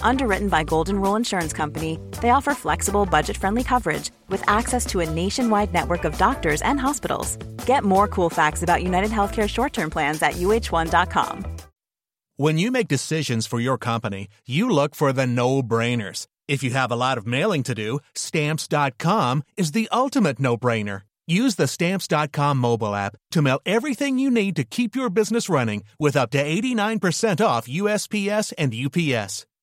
Underwritten by Golden Rule Insurance Company, they offer flexible, budget-friendly coverage with access to a nationwide network of doctors and hospitals. Get more cool facts about United Healthcare short-term plans at uh1.com. When you make decisions for your company, you look for the no-brainers. If you have a lot of mailing to do, stamps.com is the ultimate no-brainer. Use the stamps.com mobile app to mail everything you need to keep your business running with up to 89% off USPS and UPS.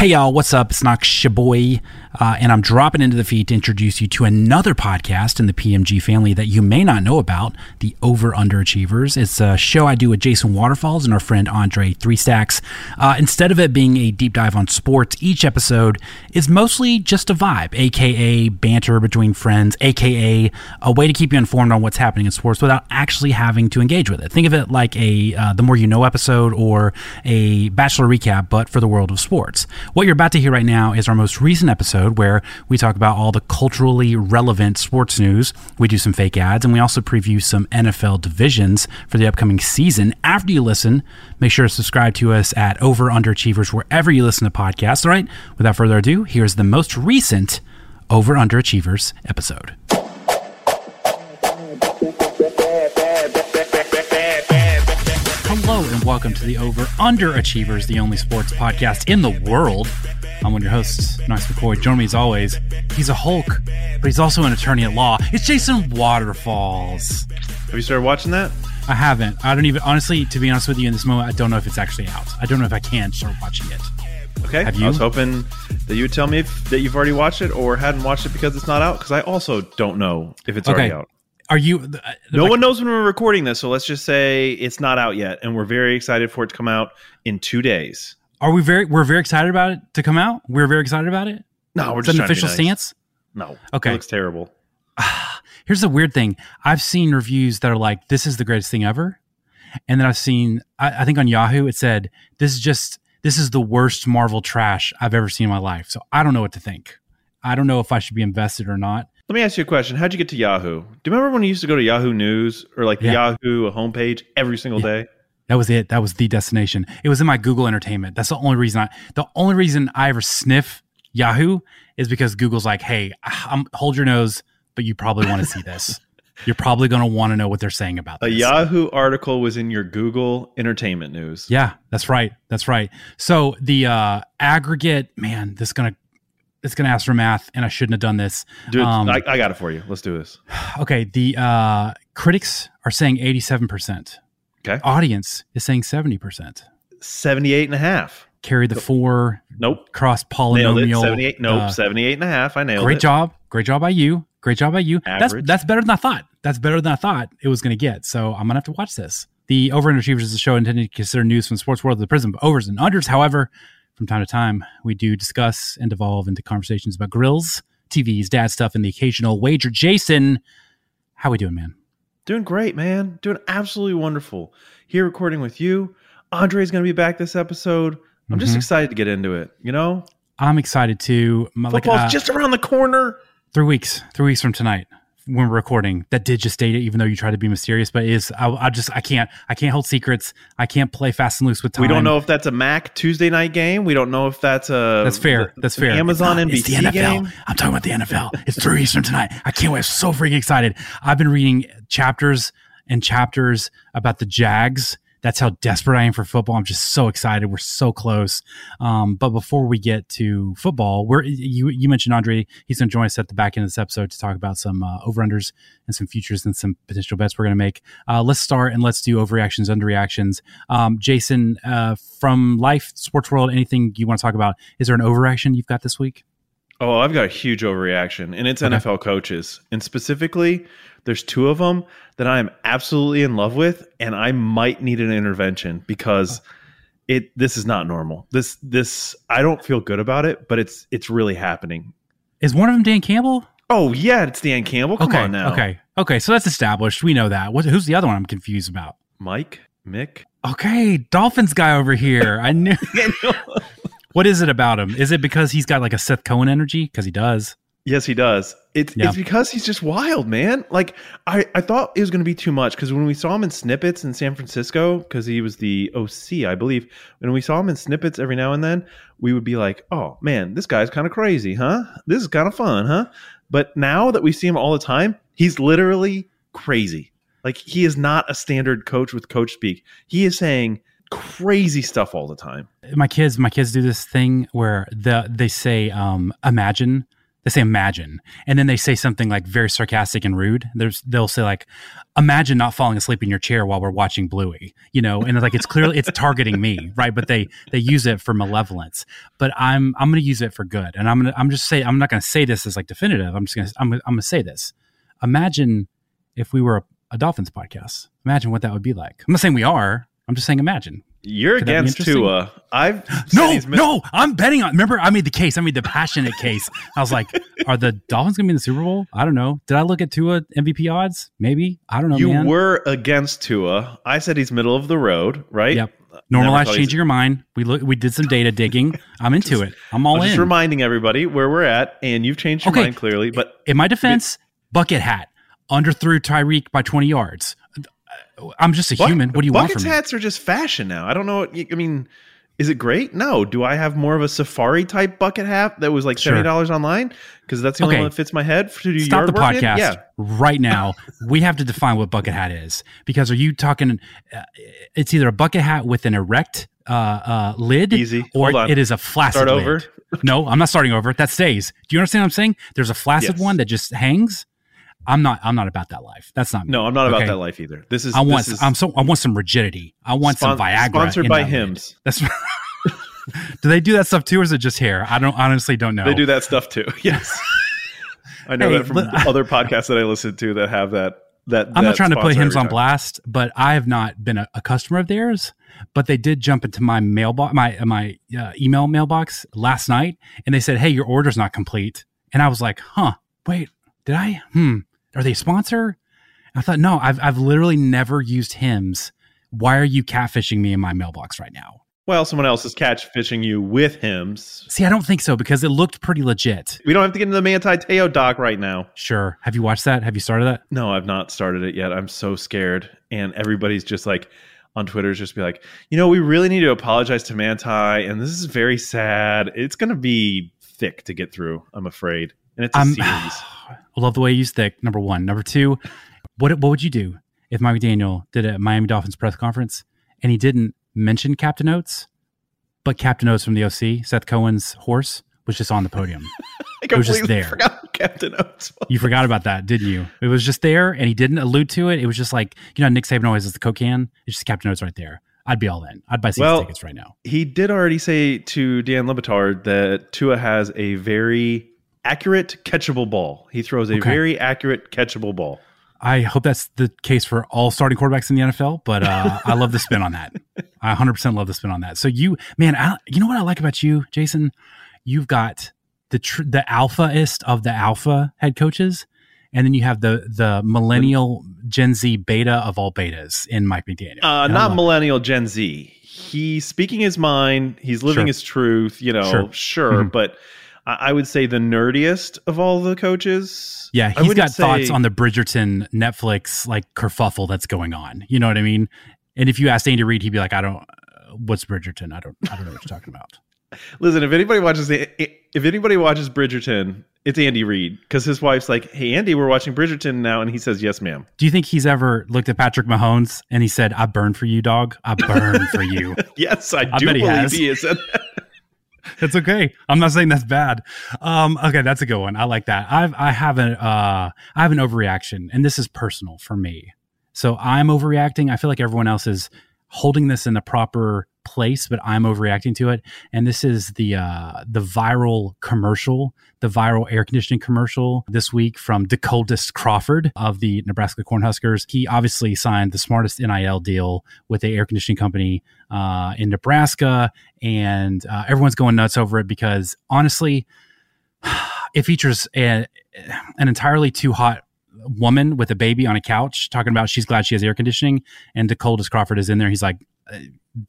Hey y'all, what's up? It's Knox Shaboy, uh, and I'm dropping into the feed to introduce you to another podcast in the PMG family that you may not know about, the Over Underachievers. It's a show I do with Jason Waterfalls and our friend Andre Three Stacks. Uh, instead of it being a deep dive on sports, each episode is mostly just a vibe, aka banter between friends, aka a way to keep you informed on what's happening in sports without actually having to engage with it. Think of it like a uh, The More You Know episode or a Bachelor recap, but for the world of sports. What you're about to hear right now is our most recent episode where we talk about all the culturally relevant sports news. We do some fake ads and we also preview some NFL divisions for the upcoming season. After you listen, make sure to subscribe to us at Over Underachievers wherever you listen to podcasts. All right, without further ado, here's the most recent Over Underachievers episode. Welcome to the Over Underachievers, the only sports podcast in the world. I'm one of your hosts, Knox McCoy. Join me as always. He's a Hulk, but he's also an attorney at law. It's Jason Waterfalls. Have you started watching that? I haven't. I don't even, honestly, to be honest with you, in this moment, I don't know if it's actually out. I don't know if I can start watching it. Okay. Have you? I was hoping that you would tell me if, that you've already watched it or hadn't watched it because it's not out. Because I also don't know if it's already out. Are you? uh, No like- one knows when we're recording this, so let's just say it's not out yet, and we're very excited for it to come out in two days. Are we very? We're very excited about it to come out. We're very excited about it. No, we're Is just an trying to be official nice. stance? No. Okay. It looks terrible. Here's the weird thing. I've seen reviews that are like, "This is the greatest thing ever," and then I've seen, I, I think on Yahoo, it said, "This is just, this is the worst Marvel trash I've ever seen in my life." So I don't know what to think. I don't know if I should be invested or not. Let me ask you a question. How'd you get to Yahoo? Do you remember when you used to go to Yahoo News or like the Yeah. Yahoo homepage every single day? That was it. That was the destination. It was in my Google Entertainment. That's the only reason I. The only reason I ever sniff Yahoo is because Google's like, "Hey, um, hold your nose, but you probably want to see this. You're probably going to want to know what they're saying about A this." Yahoo article was in your Google Entertainment News. Yeah, that's right. That's right. So the uh, aggregate, man, this is gonna it's gonna ask for math, and I shouldn't have done this. Dude, Um, I, I got it for you. Let's do this. Okay, the uh, critics are saying eighty-seven percent. Okay. Audience is saying seventy percent. 78 and a half. Carry the four Nope. cross polynomial. 78. Nope. uh, 78 and a half. I nailed great it. Great job, great job by you, great job by you. That's Average. that's better than I thought. That's better than I thought it was going to get. So I'm gonna have to watch this. The Over Underachievers is a show intended to consider news from the sports world of the prism of overs and unders. However, from time to time, we do discuss and evolve into conversations about grills, TVs, dad stuff, and the occasional wager. Jason, how we doing, man? Doing great, man. Doing absolutely wonderful. Here recording with you. Andre's going to be back this episode. I'm just Mhm. excited to get into it. You know, I'm excited too. My, like, football's uh, just around the corner. three weeks, three weeks from tonight when we're recording. That did just date it, even though you try to be mysterious. But is I, I just I can't I can't hold secrets. I can't play fast and loose with time. We don't know if that's a Mac Tuesday night game. We don't know if that's a That's fair. That's fair. Amazon It's not- NBC it's the NFL. game. I'm talking about the NFL. It's three Eastern tonight. I can't wait. I'm so freaking excited. I've been reading chapters and chapters about the Jags That's how desperate I am for football. I'm just so excited. We're so close. Um, but before we get to football, we're you you mentioned Andre. He's going to join us at the back end of this episode to talk about some uh, over unders and some futures and some potential bets we're going to make. Uh, let's start and let's do overreactions, underreactions. Um, Jason, uh, from life, sports world, anything you want to talk about? Is there an overreaction you've got this week? Oh, I've got a huge overreaction, and it's Okay. NFL coaches. And specifically, there's two of them that I am absolutely in love with, and I might need an intervention because it this is not normal. This this I don't feel good about it, but it's it's really happening. Is one of them Dan Campbell? Oh yeah, it's Dan Campbell. Come okay, on now. okay, okay. So that's established. We know that. What, who's the other one? I'm confused about. Mike, Mick. Okay, Dolphins guy over here. I knew. what is it about him? Is it because he's got like a Seth Cohen energy? Because he does. Yes, he does. It's Yeah. it's because he's just wild, man. Like I, I thought it was going to be too much because when we saw him in snippets in San Francisco, because he was the OC, I believe. When we saw him in snippets every now and then, we would be like, "Oh man, this guy's kind of crazy, huh? This is kind of fun, huh?" But now that we see him all the time, he's literally crazy. Like he is not a standard coach with coach speak. He is saying crazy stuff all the time. My kids, my kids do this thing where the they say um, imagine. They say imagine, and then they say something like very sarcastic and rude. There's they'll say like, imagine not falling asleep in your chair while we're watching Bluey, you know, and like it's clearly it's targeting me, right? But they they use it for malevolence. But I'm I'm to use it for good, and I'm gonna I'm just say I'm not to say this as like definitive. I'm just gonna I'm gonna, I'm gonna say this. Imagine if we were a, a Dolphins podcast. Imagine what that would be like. I'm not saying we are. I'm just saying imagine. You're Could against? Tua. I've No, no, I'm betting on. Remember, I made the case. I made the passionate case. I was like, "Are the Dolphins going to be in the Super Bowl?" I don't know. Did I look at Tua MVP odds? Maybe. I don't know. You man. were against Tua. I said he's middle of the road, right? Yep. Uh, never Normalize he's- changing your mind. We look. We did some data digging. I'm into it. I'm all I'm just reminding everybody where we're at, and you've changed your Okay. mind clearly. But in my defense, bucket hat underthrew Tyreek by 20 yards. I'm just a buck- human. What do you want buckets from me? hats are just fashion now. I don't know. What, I mean, is it great? No. Do I have more of a safari type bucket hat that was like Sure. seventy dollars online because that's the only Okay. one that fits my head to do Stop yard the work in? podcast Yeah. right now. we have to define what bucket hat is because are you talking? Uh, it's either a bucket hat with an erect uh, uh, lid, Easy. or it is a flaccid. Start lid. over. no, I'm not starting over. That stays. Do you understand what I'm saying? There's a flaccid Yes. one that just hangs. I'm not. I'm not about that life. That's not. Me. No, I'm not about that life either. This is. I want. Is I'm so. I want some rigidity. I want some spon- Viagra. Sponsored by Hims. That's. do they do that stuff too, or is it just hair? I don't honestly don't know. They do that stuff too. Yes. I know Hey, that from but- other podcasts that I listen to that have that. That I'm not trying to put Hims on blast, but I have not been a, a customer of theirs. But they did jump into my mailbox, my my uh, email mailbox last night, and they said, "Hey, your order's not complete." And I was like, "Huh? Wait, did I? Hmm? Are they a sponsor?" I thought, no, I've I've literally never used Hims. Why are you catfishing me in my mailbox right now? Well, someone else is catch fishing you with Hims. See, I don't think so because it looked pretty legit. We don't have to get into the Manti Te'o doc right now. Sure. Have you watched that? Have you started that? No, I've not started it yet. I'm so scared. And everybody's just like on Twitter's just be like, you know, we really need to apologize to Manti, and this is very sad. It's gonna be thick to get through, I'm afraid. And it's a I'm- series. Love the way you use thick. Number one. Number two, what what would you do if Mike McDaniel did a Miami Dolphins press conference and he didn't mention Captain Oats, but Captain Oats from the OC, Seth Cohen's horse, was just on the podium. I was just there. Captain Oats. you forgot about that, didn't you? It was just there, and he didn't allude to it. It was just like you know, Nick Saban always has the Coke can. It's just Captain Oats right there. I'd be all in. I'd buy season Well, tickets right now. He did already say to Dan Le Batard that Tua has a very accurate catchable ball. He throws a Okay. very accurate catchable ball. I hope that's the case for all starting quarterbacks in the NFL, but uh, I love the spin on that. I 100% love the spin on that. So you, man, I, you know what I like about you, Jason? You've got the tr- the alphaist of the alpha head coaches, and then you have the the millennial Gen Z beta of all betas in Mike McDaniel. Uh, not millennial Gen Z. He's speaking his mind. He's living Sure. his truth. You know, Sure. sure, Mhm. but I would say the nerdiest of all the coaches. Yeah, he's got say- thoughts on the Bridgerton Netflix like kerfuffle that's going on. You know what I mean? And if you asked Andy Reid, he'd be like, "I don't. Uh, what's Bridgerton? I don't. I don't know what you're talking about." Listen, if anybody watches the, if anybody watches Bridgerton, it's Andy Reid because his wife's like, "Hey, Andy, we're watching Bridgerton now," and he says, "Yes, ma'am." Do you think he's ever looked at Patrick Mahomes and he said, "I burn for you, dog. I burn for you." yes, I, I do bet he believe has. he has said that. It's okay. I'm not saying that's bad. Um, okay, that's a good one. I like that. I've I have an uh, I have an overreaction, and this is personal for me. So I'm overreacting. I feel like everyone else is holding this in the proper place, but I'm overreacting to it. And this is the uh, the viral commercial, the viral air conditioning commercial this week from Decoldest Crawford of the Nebraska Cornhuskers. He obviously signed the smartest NIL deal with the air conditioning company uh, in Nebraska, and uh, everyone's going nuts over it because honestly, it features a, an entirely too hot woman with a baby on a couch talking about she's glad she has air conditioning and Decoldest Crawford is in there he's like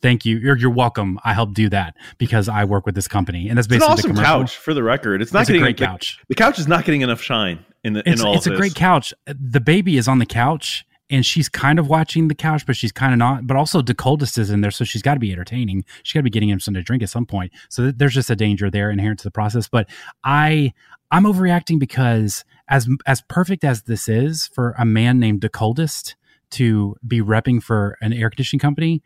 thank you. You're, you're welcome. I helped do that because I work with this company. And that's It's an awesome the couch for the record. It's not It's a getting great the- couch. The, couch is not getting enough shine in the it's, in all it's a this. great couch. The baby is on the couch and she's kind of watching the couch but she's kind of not but also Decoldest is in there so she's got to be entertaining. She's got to be getting him something to drink at some point. So th- there's just a danger there inherent to the process. But I I'm overreacting because as as perfect as this is for a man named Decoldest to be repping for an air conditioning company,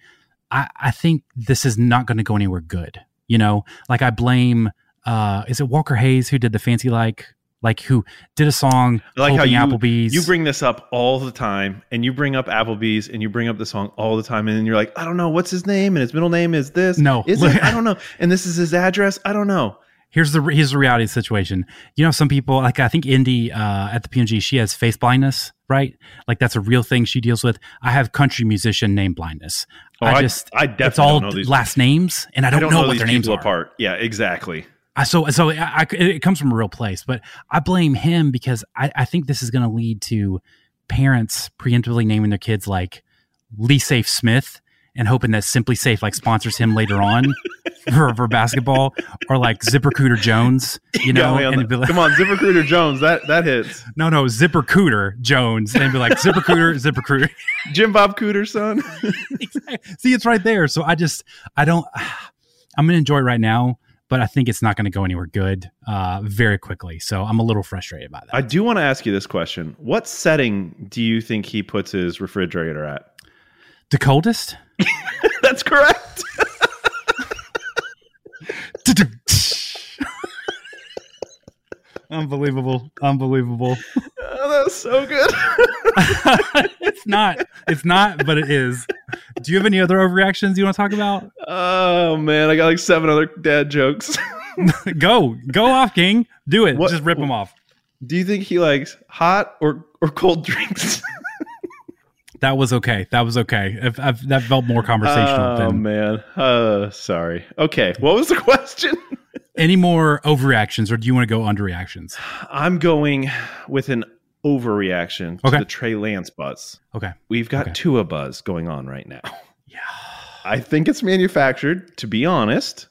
I, I think this is not going to go anywhere good. You know, like I blame uh is it Walker Hayes who did the fancy like like who did a song I like how you, Applebee's you bring this up all the time and you bring up Applebee's and you bring up the song all the time and then you're like, I don't know, what's his name? And his middle name is this. No. Is it? I don't know. And this is his address. I don't know. here's the here's the reality of the situation. You know, some people like I think Indy uh, at the PMG, she has face blindness, right? Like that's a real thing she deals with. I have country musician name blindness. Oh, I- just I definitely it's all don't know these last names, and I don't, know, what these their names are. apart. Yeah, exactly. I, so so I, I- it comes from a real place, but I blame him because I, I think this is going to lead to parents preemptively naming their kids like Lee Safe Smith and hoping that SimpliSafe like sponsors him later on for, for basketball or like Zipper Cooter Jones, you know, and be like, Come on, ZipperCruiter Jones. That that hits. no, no, Zipper Cooter Jones, and be like Zipper Cooter, Zipper Cooter. Jim Bob Cooter, son. See, it's right there. So I just, I don't, I'm gonna enjoy it right now, but I think it's not going to go anywhere good uh, very quickly. So I'm a little frustrated by that. I do want to ask you this question. What setting do you think he puts his refrigerator at? the coldest. That's correct. Unbelievable. Unbelievable. Oh, that was so good. it's not. It's not, but it is. Do you have any other overreactions you want to talk about? oh man, I got like seven other dad jokes. go. Go off, King. Do it. What- Just rip them off. do you think he likes hot or or cold drinks? That was okay. That was okay. If, if, that felt more conversational oh than man. Uh sorry. Okay. What was the question? any more overreactions, or do you want to go underreactions? I'm going with an overreaction to Okay. the Trey Lance buzz. Okay. We've got Okay. Tua buzz going on right now. Yeah. I think it's manufactured, to be honest.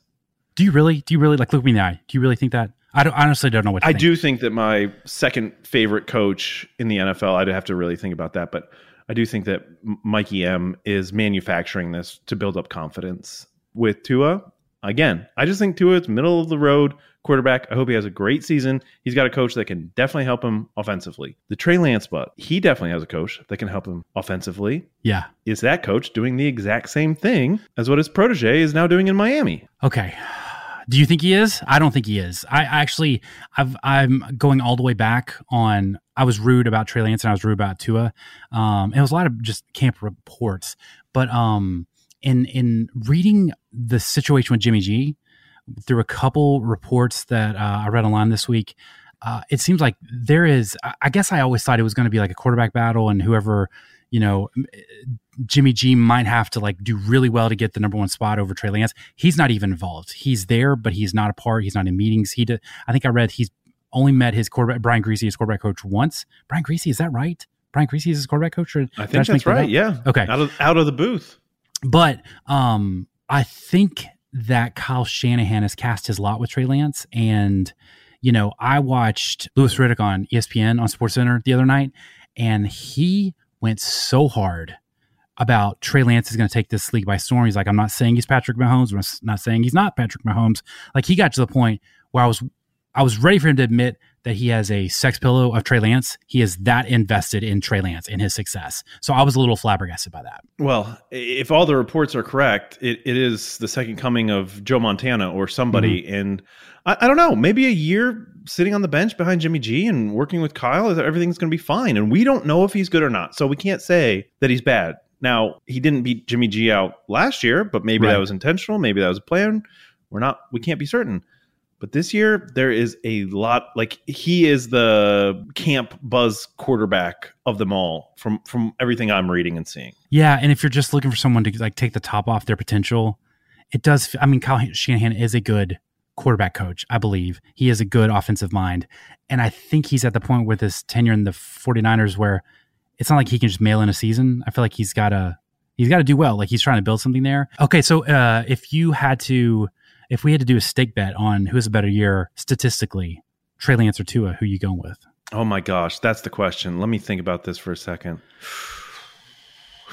Do you really? Do you really like look me in the eye? Do you really think that? I don't honestly don't know what to I think. do think that my second favorite coach in the NFL, I'd have to really think about that, but I do think that Mikey M is manufacturing this to build up confidence with Tua. Again, I just think Tua is middle of the road quarterback. I hope he has a great season. He's got a coach that can definitely help him offensively. The Trey Lance, but he definitely has a coach that can help him offensively. Yeah. Is that coach doing the exact same thing as what his protege is now doing in Miami? Okay. Do you think he is? I don't think he is. I actually, I've, I'm going all the way back on. I was rude about Trey Lance and I was rude about Tua. Um, it was a lot of just camp reports, but um, in in reading the situation with Jimmy G through a couple reports that uh, I read online this week, uh, it seems like there is. I- guess I always thought it was going to be like a quarterback battle, and whoever you know Jimmy G might have to like do really well to get the number one spot over Trey Lance. He's not even involved. He's there, but he's not a part. He's not in meetings. He did. I think I read he's only met his quarterback Brian Griese, his quarterback coach, once. Brian Griese, is that right? Brian Griese is his quarterback coach. Or I think just that's make that right. Yeah. Okay. Out of out of the booth. But um, I think that Kyle Shanahan has cast his lot with Trey Lance. And, you know, I watched Louis Riddick on ESPN on SportsCenter the other night, and he went so hard about Trey Lance is going to take this league by storm. He's like, I'm not saying he's Patrick Mahomes. I'm not saying he's not Patrick Mahomes. Like he got to the point where I was, I was ready for him to admit that he has a sex pillow of Trey Lance. He is that invested in Trey Lance and his success. So I was a little flabbergasted by that. Well, if all the reports are correct, it, it is the second coming of Joe Montana or somebody. Mm-hmm. And I, I, don't know, maybe a year sitting on the bench behind Jimmy G and working with Kyle, everything's going to be fine. And we don't know if he's good or not. So we can't say that he's bad. Now, he didn't beat Jimmy G out last year, but maybe right. that was intentional. Maybe that was a plan. We're not, we can't be certain. But this year, there is a lot. Like he is the camp buzz quarterback of them all, from from everything I'm reading and seeing. Yeah, and if you're just looking for someone to like take the top off their potential, it does. I mean, Kyle Shanahan is a good quarterback coach. I believe he is a good offensive mind, and I think he's at the point with his tenure in the 49ers where it's not like he can just mail in a season. I feel like he's got to he's got to do well. Like he's trying to build something there. Okay, so uh, if you had to if we had to do a stake bet on who has a better year statistically, Trey Lance or Tua, who are you going with? Oh my gosh, that's the question. Let me think about this for a second.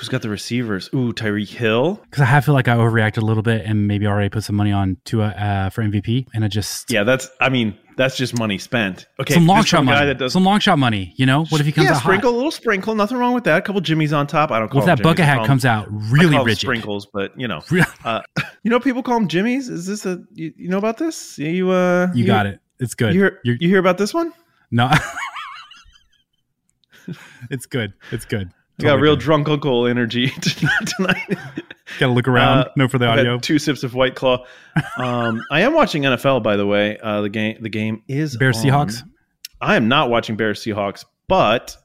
Who's got the receivers? Ooh, Tyreek Hill. Because I feel like I overreacted a little bit and maybe already put some money on Tua uh, for MVP, and I just yeah, that's I mean that's just money spent. Okay, some long shot money. That does, some long shot money. You know, what if he comes yeah, out sprinkle hot? a little sprinkle, nothing wrong with that. A couple jimmies on top. I don't call well, if that bucket hat comes out really rigid. Sprinkles, but you know, uh, you know, people call them jimmies. Is this a you, you know about this? You uh, you, you got it. It's good. You hear, you hear about this one? No. it's good. It's good. I got real drunk uncle energy tonight. got to look around. Uh, no for the audio. two sips of White Claw. Um, I am watching NFL, by the way. Uh, the game the game is Bears Seahawks. I am not watching Bears Seahawks, but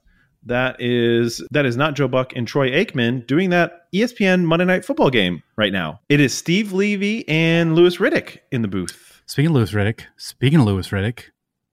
that is that is not Joe Buck and Troy Aikman doing that ESPN Monday Night Football game right now. It is Steve Levy and Louis Riddick in the booth. Speaking of Louis Riddick, speaking of Louis Riddick,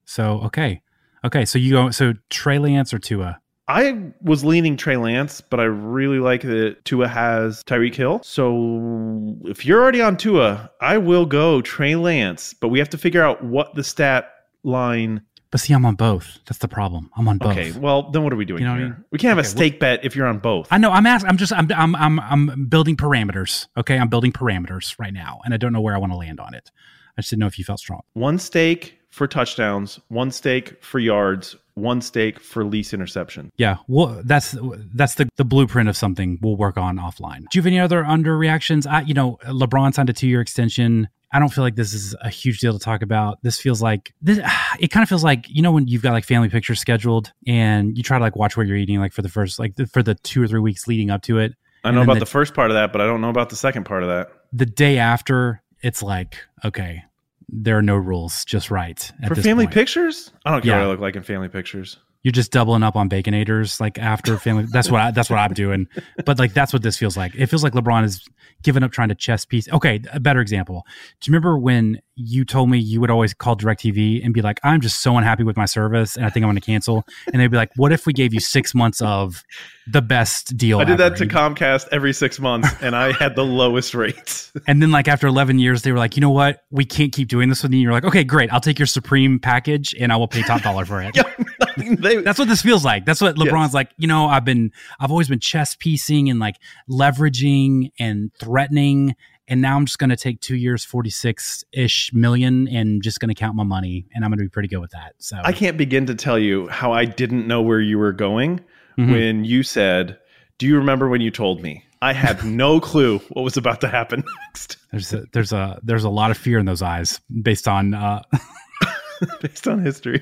so okay, okay, so you go so Trey Lance or Tua. I was leaning Trey Lance, but I really like that Tua has Tyreek Hill. So if you're already on Tua, I will go Trey Lance, but we have to figure out what the stat line. But see, I'm on both. That's the problem. I'm on both. Okay, well then what are we doing you know here? I mean? We can't have okay, a stake well, bet if you're on both. I know. I'm asking. I'm just. I'm. I'm. I'm. I'm building parameters. Okay, I'm building parameters right now, and I don't know where I want to land on it. I just didn't know if you felt strong. One stake for touchdowns, one stake for yards, one stake for least interception. Yeah, well, that's that's the, the blueprint of something we'll work on offline. Do you have any other under reactions? I, you know, LeBron signed a two year extension. I don't feel like this is a huge deal to talk about. This feels like this. It kind of feels like you know when you've got like family pictures scheduled and you try to like watch what you're eating like for the first like the, for the two or three weeks leading up to it. I know about the, the first part of that, but I don't know about the second part of that. The day after, it's like okay, there are no rules, just right. For family point. pictures? I don't care yeah. what I look like in family pictures you're just doubling up on baconators like after family that's what I, that's what i'm doing but like that's what this feels like it feels like lebron is giving up trying to chess piece okay a better example do you remember when you told me you would always call directv and be like i'm just so unhappy with my service and i think i'm going to cancel and they'd be like what if we gave you six months of the best deal i did ever? that to comcast every six months and i had the lowest rates and then like after 11 years they were like you know what we can't keep doing this with you and you're like okay great i'll take your supreme package and i will pay top dollar for it they, that's what this feels like. That's what LeBron's yes. like. You know, I've been, I've always been chess piecing and like leveraging and threatening, and now I'm just going to take two years, forty six ish million, and just going to count my money, and I'm going to be pretty good with that. So I can't begin to tell you how I didn't know where you were going mm-hmm. when you said, "Do you remember when you told me?" I had no clue what was about to happen next. There's a, there's a there's a lot of fear in those eyes based on. Uh, based on history.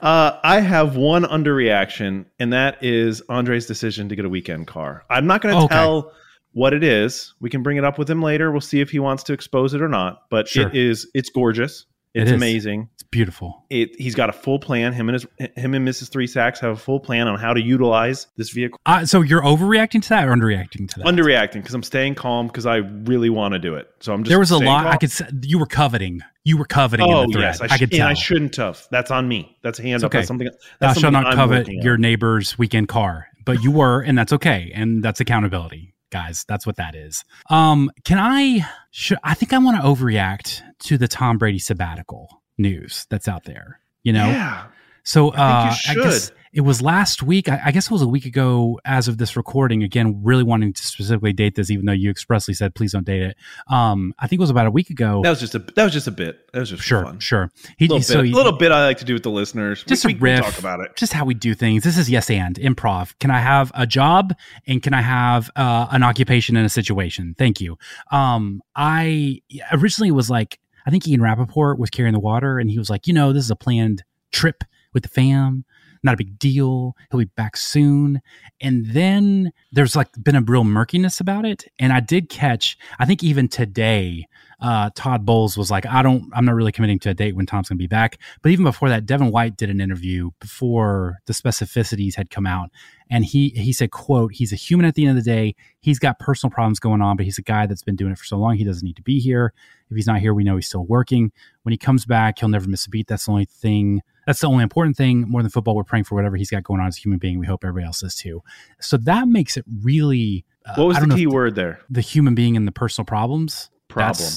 Uh, I have one underreaction, and that is Andre's decision to get a weekend car. I'm not going to okay. tell what it is. We can bring it up with him later. We'll see if he wants to expose it or not. But sure. it is it's gorgeous. It's it amazing. It's beautiful. It, he's got a full plan. Him and his him and Mrs. Three Stacks have a full plan on how to utilize this vehicle. Uh, so you're overreacting to that or underreacting to that? Underreacting because I'm staying calm because I really want to do it. So I'm just there was a lot calm. I could. You were coveting. You were coveting. Oh yes, I, sh- I, could tell. And i shouldn't have. That's on me. That's a hand it's up. Okay. That's something. That's Thou shall not covet your neighbor's weekend car, but you were, and that's okay, and that's accountability guys. That's what that is. Um, can I? Should, I think I want to overreact to the Tom Brady sabbatical news that's out there. You know, yeah. So uh, I, I, guess it was last week. I, I, guess it was a week ago as of this recording. Again, really wanting to specifically date this, even though you expressly said please don't date it. Um, I think it was about a week ago. That was just a that was just a bit. That was just sure, fun. sure. He, a little, so bit, he, little bit I like to do with the listeners. Just we, a riff. talk about it. Just how we do things. This is yes and improv. Can I have a job and can I have uh, an occupation and a situation? Thank you. Um, I originally was like, I think Ian Rapoport was carrying the water, and he was like, you know, this is a planned trip with the fam not a big deal. He'll be back soon. And then there's like been a real murkiness about it. And I did catch, I think even today, uh, Todd Bowles was like, I don't, I'm not really committing to a date when Tom's going to be back. But even before that, Devin White did an interview before the specificities had come out. And he, he said, quote, he's a human at the end of the day. He's got personal problems going on, but he's a guy that's been doing it for so long. He doesn't need to be here. If he's not here, we know he's still working. When he comes back, he'll never miss a beat. That's the only thing that's the only important thing more than football. We're praying for whatever he's got going on as a human being. We hope everybody else is too. So that makes it really. Uh, what was the key word there? The human being and the personal problems. Problem.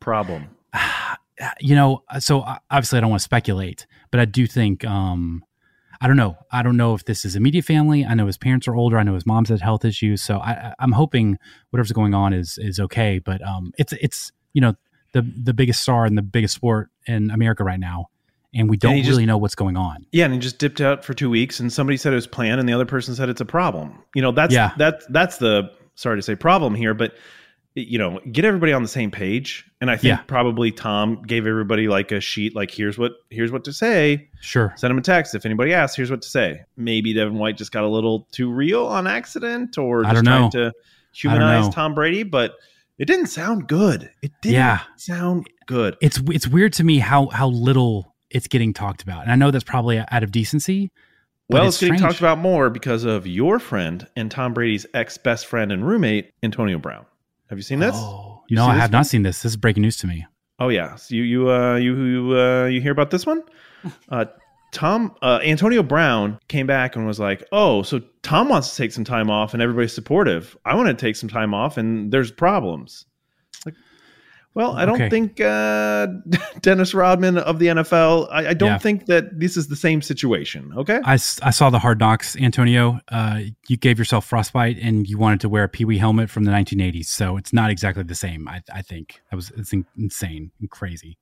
Problem. You know, so obviously I don't want to speculate, but I do think. um I don't know. I don't know if this is immediate family. I know his parents are older. I know his mom's had health issues. So I, am hoping whatever's going on is is okay. But um, it's it's you know the the biggest star and the biggest sport in America right now and we don't and really just, know what's going on. Yeah, and he just dipped out for two weeks, and somebody said it was planned, and the other person said it's a problem. You know, that's yeah. that's that's the sorry to say problem here, but you know, get everybody on the same page. And I think yeah. probably Tom gave everybody like a sheet, like here's what here's what to say. Sure. Send him a text if anybody asks. Here's what to say. Maybe Devin White just got a little too real on accident, or just trying to humanize Tom Brady, but it didn't sound good. It didn't yeah. sound good. It's it's weird to me how how little it's getting talked about. And I know that's probably out of decency. Well, it's, it's getting talked about more because of your friend and Tom Brady's ex best friend and roommate, Antonio Brown. Have you seen this? Oh, you no, I have one? not seen this. This is breaking news to me. Oh yeah, so you you uh, you you uh, you hear about this one? Uh, Tom uh, Antonio Brown came back and was like, "Oh, so Tom wants to take some time off, and everybody's supportive. I want to take some time off, and there's problems." Like, well, I don't okay. think uh, Dennis Rodman of the NFL. I, I don't yeah. think that this is the same situation. Okay, I, I saw the Hard Knocks, Antonio. Uh, you gave yourself frostbite, and you wanted to wear a Pee Wee helmet from the 1980s. So it's not exactly the same. I, I think that was it's insane and crazy.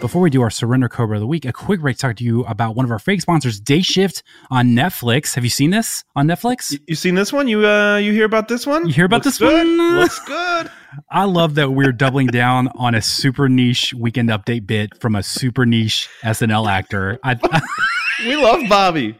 Before we do our Surrender Cobra of the week, a quick break to talk to you about one of our fake sponsors, Day Shift on Netflix. Have you seen this on Netflix? You, you seen this one? You uh, you hear about this one? You hear about Looks this good. one? Looks good. I love that we're doubling down on a super niche weekend update bit from a super niche SNL actor. I, we love Bobby.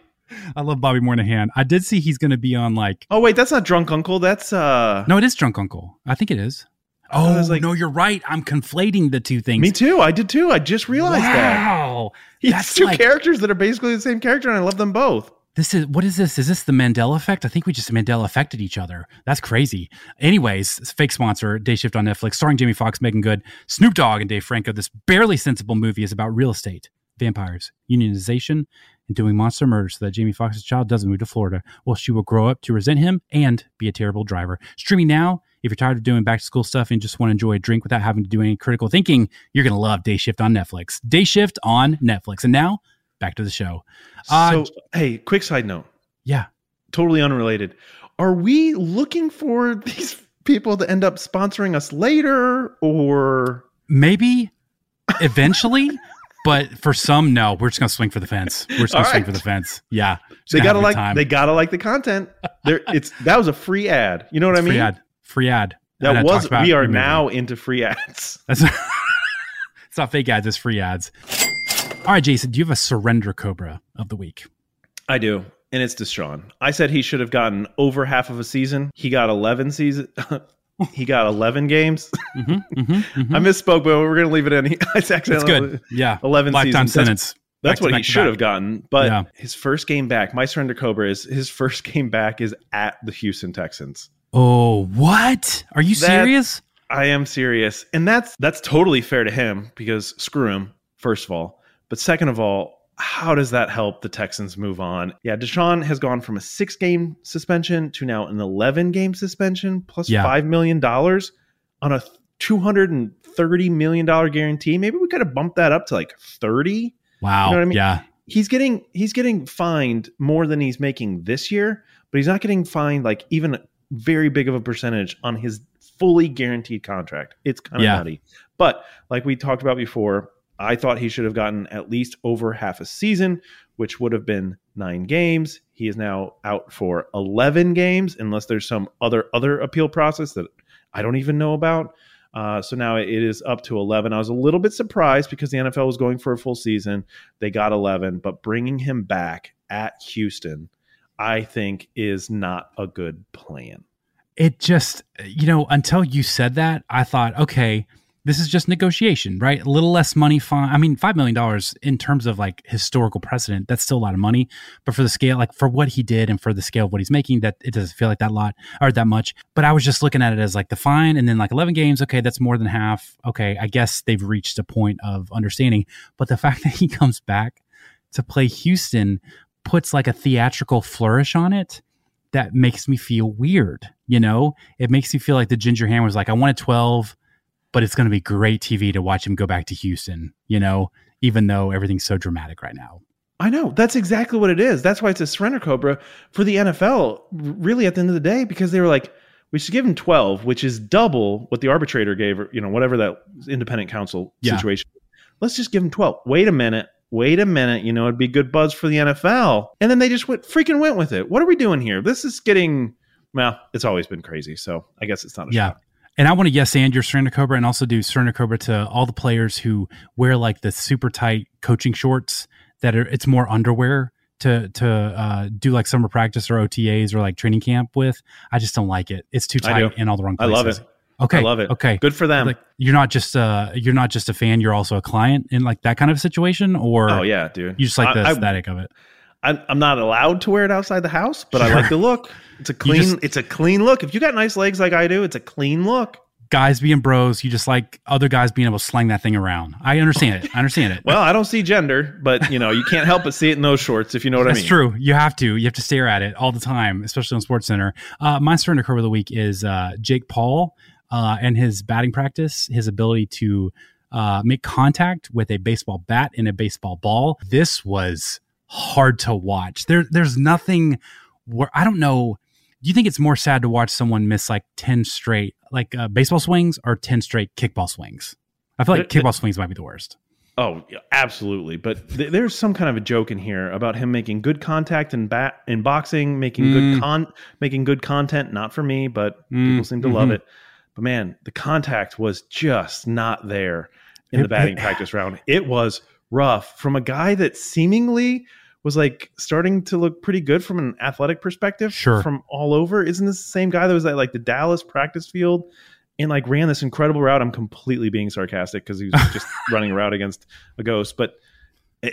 I love Bobby Moynihan. I did see he's going to be on like. Oh wait, that's not Drunk Uncle. That's uh. No, it is Drunk Uncle. I think it is. Oh like, no, you're right. I'm conflating the two things. Me too. I did too. I just realized wow. that. Wow, that's two like, characters that are basically the same character, and I love them both. This is what is this? Is this the Mandela effect? I think we just Mandela affected each other. That's crazy. Anyways, fake sponsor, Day Shift on Netflix, starring Jamie Foxx, Meagan Good, Snoop Dogg, and Dave Franco. This barely sensible movie is about real estate, vampires, unionization, and doing monster murder so that Jamie Foxx's child doesn't move to Florida. Well, she will grow up to resent him and be a terrible driver. Streaming now. If you're tired of doing back to school stuff and just want to enjoy a drink without having to do any critical thinking, you're going to love Day Shift on Netflix. Day Shift on Netflix. And now back to the show. Uh, so, hey, quick side note. Yeah. Totally unrelated. Are we looking for these people to end up sponsoring us later or maybe eventually? but for some, no, we're just gonna swing for the fence. We're just gonna swing for the fence. Yeah, they gotta like time. they gotta like the content. There, it's that was a free ad. You know what it's I mean? Free ad. Free ad. That was. We are now into free ads. That's it's not fake ads. It's free ads. All right, Jason, do you have a surrender cobra of the week? I do. And it's Deshaun. I said he should have gotten over half of a season. He got 11 season. he got 11 games. mm-hmm, mm-hmm, mm-hmm. I misspoke, but we're going to leave it in. It's actually it's good. Yeah. 11 Lifetime seasons. sentence. That's, that's what he should have gotten. But yeah. his first game back, my surrender cobra is his first game back is at the Houston Texans. Oh, what? Are you that, serious? I am serious. And that's that's totally fair to him because screw him, first of all. But second of all, how does that help the Texans move on? Yeah, Deshaun has gone from a six game suspension to now an 11 game suspension plus yeah. $5 million on a $230 million guarantee. Maybe we could have bumped that up to like 30. Wow. You know what I mean? Yeah. he's getting he's getting fined more than he's making this year, but he's not getting fined like even very big of a percentage on his fully guaranteed contract. It's kind of Yeah. nutty. But like we talked about before, I thought he should have gotten at least over half a season, which would have been nine games. He is now out for 11 games, unless there's some other other appeal process that I don't even know about. Uh, so now it is up to 11. I was a little bit surprised because the NFL was going for a full season. They got 11, but bringing him back at Houston, I think, is not a good plan. it just you know until you said that i thought okay this is just negotiation right? A little less money fine. I mean five million dollars in terms of like historical precedent that's still a lot of money. But for the scale like for what he did and for the scale of what he's making that it doesn't feel like that lot or that much. But i was just looking at it as like the fine and then like 11 games okay that's more than half. Okay i guess they've reached a point of understanding. But the fact that he comes back to play houston puts like a theatrical flourish on it that makes me feel weird. You know, it makes me feel like the ginger hand was like, I want a 12, but it's going to be great TV to watch him go back to Houston, you know, even though everything's so dramatic right now. I know. That's exactly what it is. That's why it's a surrender cobra for the NFL, really, at the end of the day, because they were like, we should give him 12, which is double what the arbitrator gave, or, you know, whatever that independent counsel Yeah. situation. Let's just give him 12. Wait a minute. Wait a minute. You know, it'd be good buzz for the NFL. And then they just went freaking went with it. What are we doing here? This is getting, well, it's always been crazy. So I guess it's not a Yeah. shock. And I want to yes and your surrender cobra and also do surrender cobra to all the players who wear like the super tight coaching shorts that are it's more underwear to to uh, do like summer practice or OTAs or like training camp with. I just don't like it. It's too tight in all the wrong I places. love it. Okay. I love it. Okay. Good for them. like you're not just uh you're not just a fan you're also a client in like that kind of situation or oh, yeah, dude. you just like the I- I- aesthetic of it I, I'm not allowed to wear it outside the house, but I like the look. It's a clean. just- it's a clean look. If you got nice legs like I do, it's a clean look. guys being bros you just like other guys being able to slang that thing around i understand it i understand it Well, I don't see gender, but you know, you can't help but see it in those shorts if you know what That's I mean. It's true. You have to. You have to stare at it all the time, especially on Sports Center. Uh, my surrender cobra of the week is uh, Jake Paul uh, and his batting practice, his ability to uh, make contact with a baseball bat and a baseball ball. This was hard to watch. There, there's nothing where I don't know. Do you think it's more sad to watch someone miss like ten straight like uh, baseball swings or ten straight kickball swings? I feel like kickball swings might be the worst. Oh, absolutely. But th- there's some kind of a joke in here about him making good contact in bat in boxing, making Mm. good con making good content. Not for me, but Mm, people seem to love mhm. it. But man, the contact was just not there in the batting practice round. It was rough from a guy that seemingly was like starting to look pretty good from an athletic perspective. Sure. From all over. Isn't this the same guy that was at like the Dallas practice field? and like ran this incredible route. I'm completely being sarcastic because he was just running a route against a ghost. But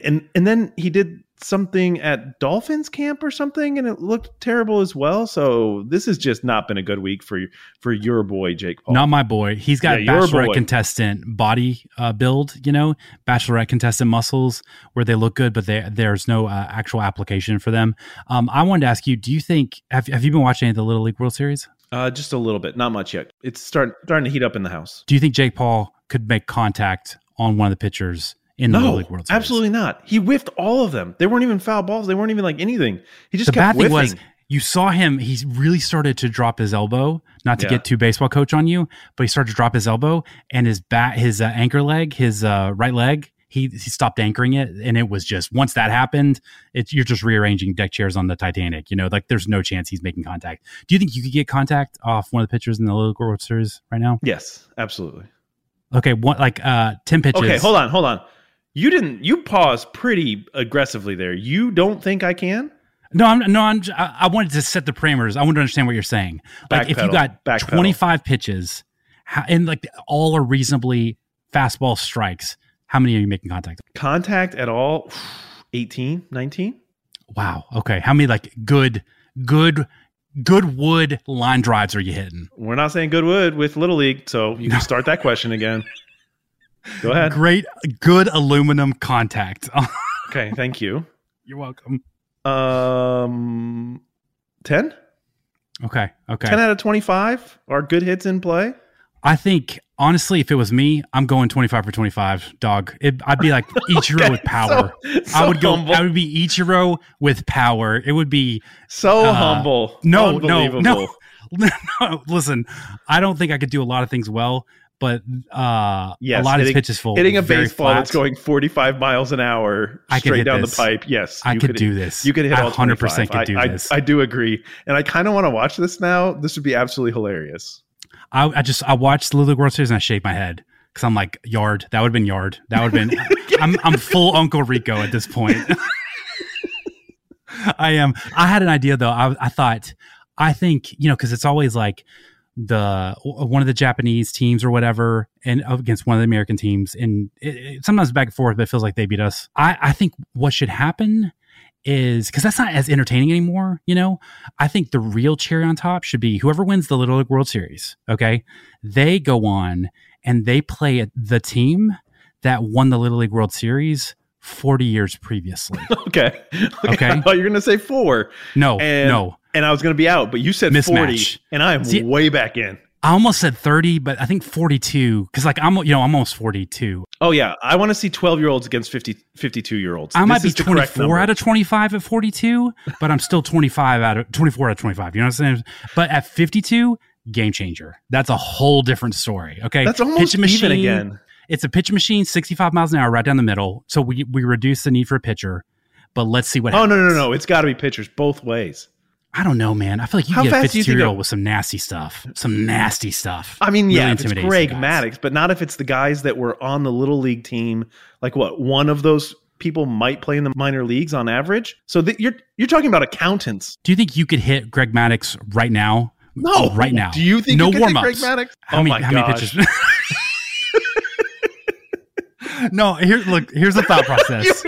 and and then he did something at Dolphins camp or something, and it looked terrible as well. So this has just not been a good week for for your boy Jake Paul. Not my boy. He's got Yeah, bachelorette contestant body uh, build, you know, bachelorette contestant muscles where they look good, but they, there's no uh, actual application for them. Um, I wanted to ask you: Do you think have have you been watching any of the Little League World Series? uh, just a little bit, not much yet. It's start, starting to heat up in the house. Do you think Jake Paul could make contact on one of the pitchers in the No, League World Series? absolutely not. He whiffed all of them. They weren't even foul balls. They weren't even like anything. He just the bad kept thing whiffing. was you saw him he really started to drop his elbow not to Yeah. get too baseball coach on you but he started to drop his elbow and his bat his uh, anchor leg his uh, right leg he, he stopped anchoring it and it was just once that happened it's you're just rearranging deck chairs on the titanic you know like there's no chance he's making contact do you think you could get contact off one of the pitchers in the Little World Series right now yes, absolutely. okay one like uh 10 pitches Okay, hold on, hold on. You didn't. You paused pretty aggressively there. You don't think I can? No, I'm no. I'm. I, I wanted to set the parameters. I want to understand what you're saying. Like, if you got backpedal. 25 pitches, how, and like all are reasonably fastball strikes, how many are you making contact? Contact at all? 18, 19? Wow. Okay. How many like good, good, good wood line drives are you hitting? We're not saying Goodwood with Little League, so you can start that question again. Go ahead. Great, good aluminum contact. Okay, thank you. You're welcome. Um, 10? Okay. Okay. 10 out of 25 are good hits in play. I think honestly, if it was me, I'm going 25 for 25, dog. It, I'd be like Ichiro Okay, with power. so- I would go. humble. I would be Ichiro with power. It would be So Uh, humble. no, no, no. no. Listen, I don't think I could do a lot of things well, but uh, Yes, a lot of his pitches full. Hitting a baseball flat. that's going 45 miles an hour I straight down this. the pipe. Yes, I you could do this. You could hit I all 100% 25. could do I, I- this. I, do agree, and I kind of want to watch this now. This would be absolutely hilarious. I, I just I watched the Little World Series and I shake my head because I'm like yard. That would have been yard. That would have been. I'm I'm full Uncle Rico at this point. I am. I had an idea though. I I thought I think you know because it's always like the uh, one of the Japanese teams or whatever and against one of the American teams and it, it, sometimes back and forth but it feels like they beat us. I I think what should happen is because that's not as entertaining anymore. You know, I think the real cherry on top should be whoever wins the Little League World Series. Okay, they go on and they play the team that won the Little League World Series forty years previously. Okay. Okay. I thought you were going to say four, No, and no, and I was going to be out, but you said 40, Mismatch. and I am See- way back in. I almost said thirty, but I think forty-two because like I'm you know I'm almost forty-two. Oh yeah, I want to see 12 year olds against 50 52 year olds. I might This be is the correct 24 out of 25 at 42, but I'm still 25 out of 24 out of 25. You know what I'm saying? But at 52, game changer. That's a whole different story. Okay. That's almost Pitching even again. It's a pitch machine, 65 miles an hour, right down the middle. So we, we reduce the need for a pitcher, but let's see what Oh happens. no no no! It's got to be pitchers both ways. I don't know, man. I feel like you How get a fast do you 52 think year old with some nasty stuff. Some nasty stuff. I mean, Really yeah, if it's Greg. Maddux, but not if it's the guys that were on the little league team. Like what? One of those people might play in the minor leagues on average. So th- you're you're talking about accountants. Do you think you could hit Greg Maddux right now? No, oh, right now. Do you think no you. Greg Maddux? How oh many, my how many pitches? no, here look, here's the thought process.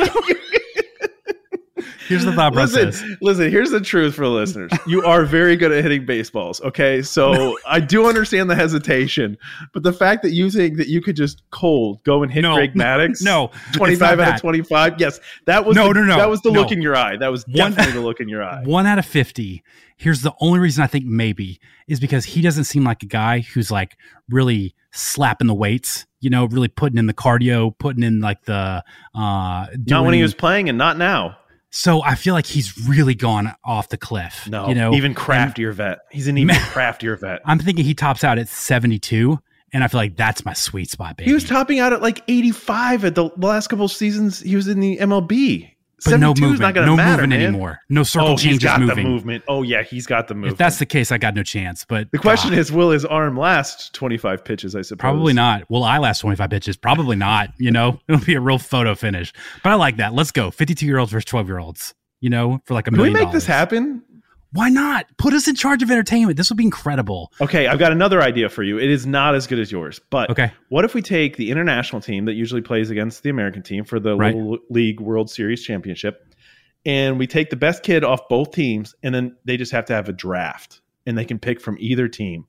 Here's the thought process. Listen, listen, here's the truth for the listeners. You are very good at hitting baseballs, okay? So I do understand the hesitation, but the fact that you think that you could just cold go and hit No, Greg Maddux, no, it's 25 out that. of 25, yes, that was No, the, no, no, that was the no. look in your eye. That was One- definitely the look in your eye. One out of 50. Here's the only reason I think maybe is because he doesn't seem like a guy who's like really slapping the weights, you know, really putting in the cardio, putting in like the, uh, Not when he was playing and not now. So I feel like he's really gone off the cliff. No, you know, even And craftier vet. He's an even craftier vet. I'm thinking he tops out at 72, and I feel like that's my sweet spot, baby. He was topping out at like 85 at the last couple of seasons he was in the MLB. But no movement, not no matter, movement man. anymore. No oh, circle Oh, he's changes got moving. the movement. Oh yeah, he's got the movement. If that's the case, I got no chance. But the question God, is, will his arm last 25 pitches? I suppose. probably not. Will I last 25 pitches? Probably not. You know, it'll be a real photo finish. But I like that. Let's go. 52 year olds versus 12 year olds. You know, for like a minute. Can we million. make this happen? Why not? Put us in charge of entertainment. This would be incredible. Okay, I've got another idea for you. It is not as good as yours, but Okay. what if we take the international team that usually plays against the American team for the Right. Little League World Series championship, and we take the best kid off both teams, and then they just have to have a draft, and they can pick from either team,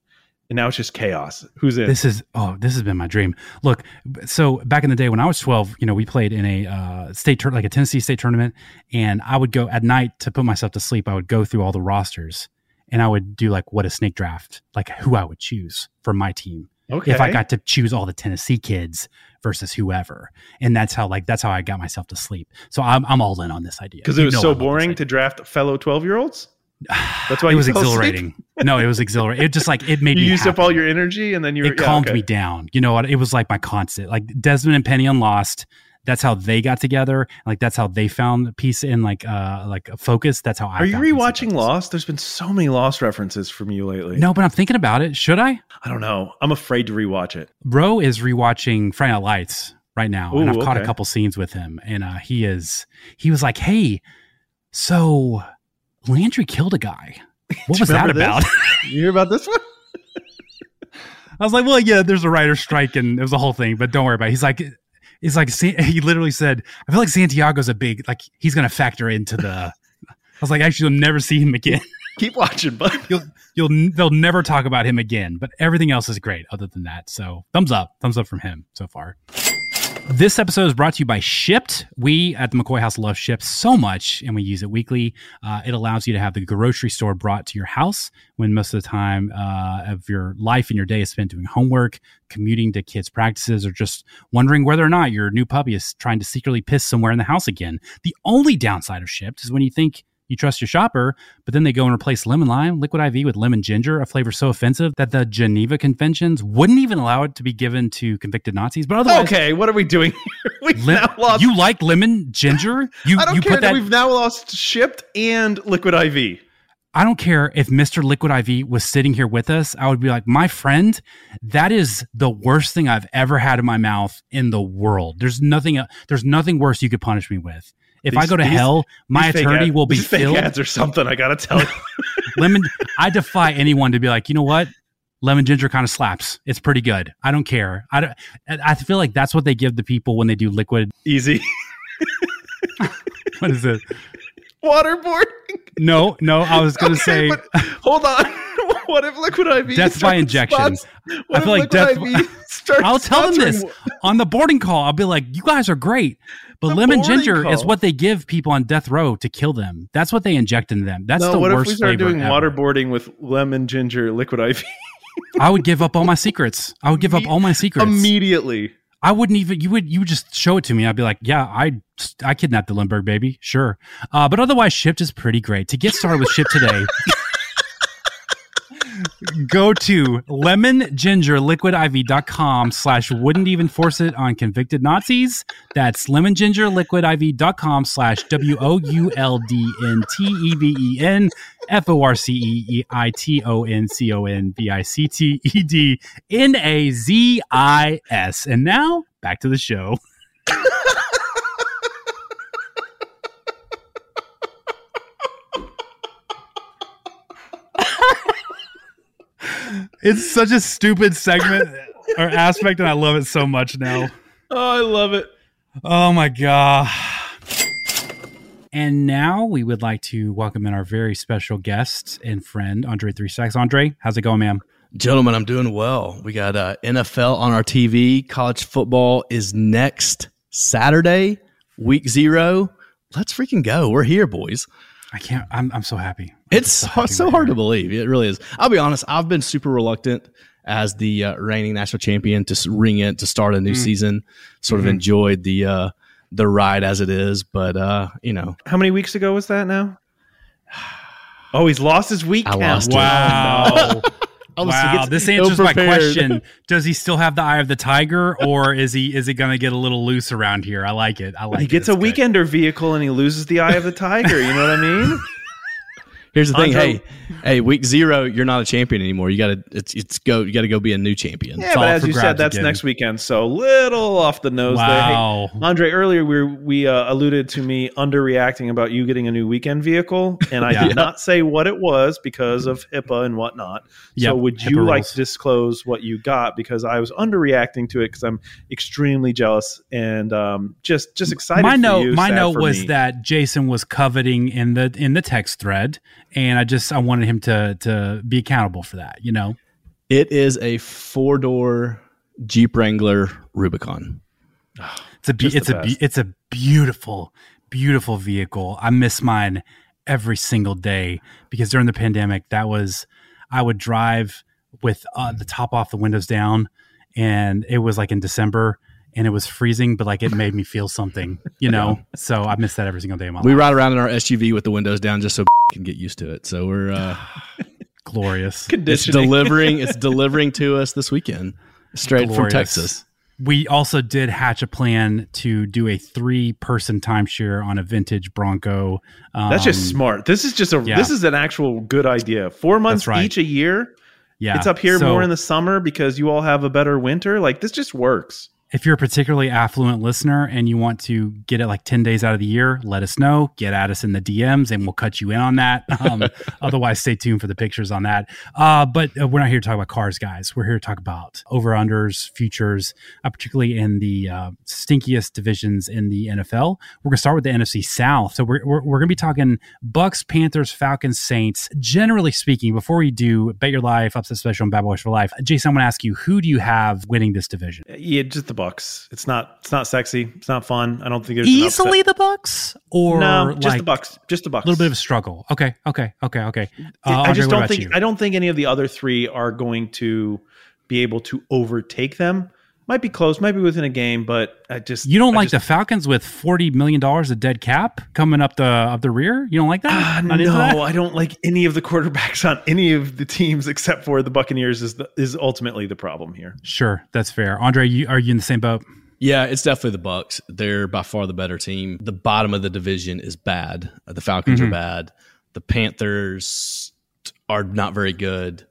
and now it's just chaos. Who's in? This is oh, this has been my dream. Look, so back in the day when I was 12, you know, we played in a uh, state tour- like a Tennessee state tournament, and I would go at night to put myself to sleep. I would go through all the rosters, and I would do like what a snake draft, like who I would choose for my team. okay, If I got to choose all the Tennessee kids versus whoever, and that's how like that's how I got myself to sleep. So I'm I'm all in on this idea because it was so boring to draft fellow 12 year olds. That's why it was exhilarating. no, it was exhilarating. It just like it made You me used up all your energy, and then you. it yeah, calmed okay. me down. You know what? It was like my constant. Like Desmond and Penny on Lost. That's how they got together. Like that's how they found peace in like uh like a focus. That's how I. Are you rewatching. Lost? There's been so many Lost references from you lately. No, but I'm thinking about it. Should I? I don't know. I'm afraid to rewatch it. Ro is rewatching Friday Night Lights right now, and I've caught a couple scenes with him, and uh, he is he was like, "Hey, so Landry killed a guy. What was that about?" You hear about this one? I was like, well, yeah, there's a writer's strike and it was a whole thing, but don't worry about it. He's like, he's like, he literally said, I feel like Santiago's a big, like, he's going to factor into the, I was like, actually, you'll never see him again. Keep watching, bud. You'll, you'll, they'll never talk about him again, but everything else is great other than that. So thumbs up, thumbs up from him so far. This episode is brought to you by Shipt. We at the McCoy House love Shipt so much, and we use it weekly. Uh, it allows you to have the grocery store brought to your house when most of the time uh, of your life and your day is spent doing homework, commuting to kids' practices, or just wondering whether or not your new puppy is trying to secretly piss somewhere in the house again. The only downside of Shipt is when you think you trust your shopper, but then they go and replace lemon lime liquid IV with lemon ginger, a flavor so offensive that the Geneva Conventions wouldn't even allow it to be given to convicted Nazis. But otherwise, Okay, what are we doing here? We've Lim- now lost. you like lemon ginger? You I don't you care put that that. we've now lost Shipt and liquid IV. I don't care if Mr. Liquid IV was sitting here with us. I would be like, my friend, that is the worst thing I've ever had in my mouth in the world. There's nothing. uh, There's nothing worse you could punish me with. If I go to these- hell, my attorney ad- will be these fake filled. ads or something. I gotta tell you. lemon i defy anyone to be like you know what lemon ginger kind of slaps it's pretty good i don't care i don't i feel like that's what they give the people when they do liquid Easy what is it waterboarding. no no i was gonna Okay, say hold on. what if liquid IV? Death by starts- injection. spots- I feel like death- IV i'll tell them this on the boarding call i'll be like you guys are great but The lemon boarding ginger is what they give people on death row to kill them that's what they inject into them that's no, the what worst if we start doing ever. waterboarding with lemon ginger liquid IV i would give up all my secrets i would give up all my secrets immediately? I wouldn't even. You would. You would just show it to me. I'd be like, yeah, I I kidnapped the Lindbergh baby, sure. Uh, but otherwise, Shipt is pretty great. To get started with Shipt today, go to lemongingerliquidiv.com slash wouldn't even force it on convicted Nazis. That's lemongingerliquidiv.com slash W O U L D N T E V E N F O R C E E I T O N C O N V I C T E D N A Z I S. And now back to the show. It's such a stupid segment or aspect, and I love it so much now. Oh, I love it. Oh my god. And now we would like to welcome in our very special guest and friend, Andre Three Stacks. Andre, how's it going, ma'am? Gentlemen, I'm doing well. We got uh, NFL on our TV. College football is next Saturday, week zero. Let's freaking go. We're here, boys. I can't. I'm. I'm so happy. It's so, so hard to believe. It really is. I'll be honest. I've been super reluctant as the uh, reigning national champion to ring it to start a new season. Sort of enjoyed the uh, the ride as it is, but uh, you know, How many weeks ago was that now? Oh, he's lost his week I. Wow. Oh, wow. This answers my question. Does he still have the eye of the tiger, or is he is he going to get a little loose around here? I like it. I like. It. He gets a good. weekender vehicle and he loses the eye of the tiger. You know what I mean? Here's the thing. Andre- Hey, hey, week zero, you're not a champion anymore. You got to it's it's go. You got to go be a new champion. Yeah, It's but as you said, that's again. next weekend. So little off the nose there. Hey, Wow. Andre, earlier we we uh, alluded to me underreacting about you getting a new weekend vehicle, and I Yeah. did not say what it was because of HIPAA and whatnot. Yep, So would HIPAA you like to disclose what you got? Because I was underreacting to it because I'm extremely jealous and um, just just excited. my note you, my note was me. that jason was coveting in the in the text thread and i just i wanted him to to be accountable for that you know? It is a four door Jeep Wrangler Rubicon. it's a be- it's a be- it's a beautiful beautiful vehicle. I miss mine every single day because during the pandemic that was i would drive with uh, the top off the windows down and it was like in december and it was freezing but like it made me feel something you know so i miss that every single day of my We life ride around in our SUV with the windows down just so we can get used to it. So we're uh, glorious it's delivering. It's delivering to us this weekend, straight from Texas. We also did hatch a plan to do a three-person timeshare on a vintage Bronco. Um, That's just smart. This is just a yeah. this is an actual good idea. Four months right. each a year. Yeah, It's up here So more in the summer because you all have a better winter. Like this just works. If you're a particularly affluent listener and you want to get it like ten days out of the year, let us know. Get at us in the DMs, and we'll cut you in on that. Um, otherwise, stay tuned for the pictures on that. Uh, but uh, we're not here to talk about cars, guys. We're here to talk about over unders, futures, uh, particularly in the uh, stinkiest divisions in the NFL. We're gonna start with the NFC South. So we're we're, we're gonna be talking Bucks, Panthers, Falcons, Saints. Generally speaking, before we do bet your life, upset special, and bad boys for life, Jason, I'm gonna ask you, who do you have winning this division? Yeah, just the the Bucks. It's not. It's not sexy. It's not fun. I don't think there's Easily the Bucks, or no, just like the Bucks. Just the Bucks. A little bit of a struggle. Okay, okay, okay, okay. Uh, I just don't think. you? I don't think any of the other three are going to be able to overtake them. Might be close. Might be within a game, but I just You don't I like just, the Falcons with forty million dollars of dead cap coming up the up the rear? You don't like that? Not into no, that? I don't like any of the quarterbacks on any of the teams except for the Buccaneers. Is the, is ultimately the problem here. Sure, that's fair. Andre, you, are you in the same boat? Yeah, it's definitely the Bucks. They're by far the better team. The bottom of the division is bad. Uh, The Falcons Mm-hmm. are bad. The Panthers are not very good.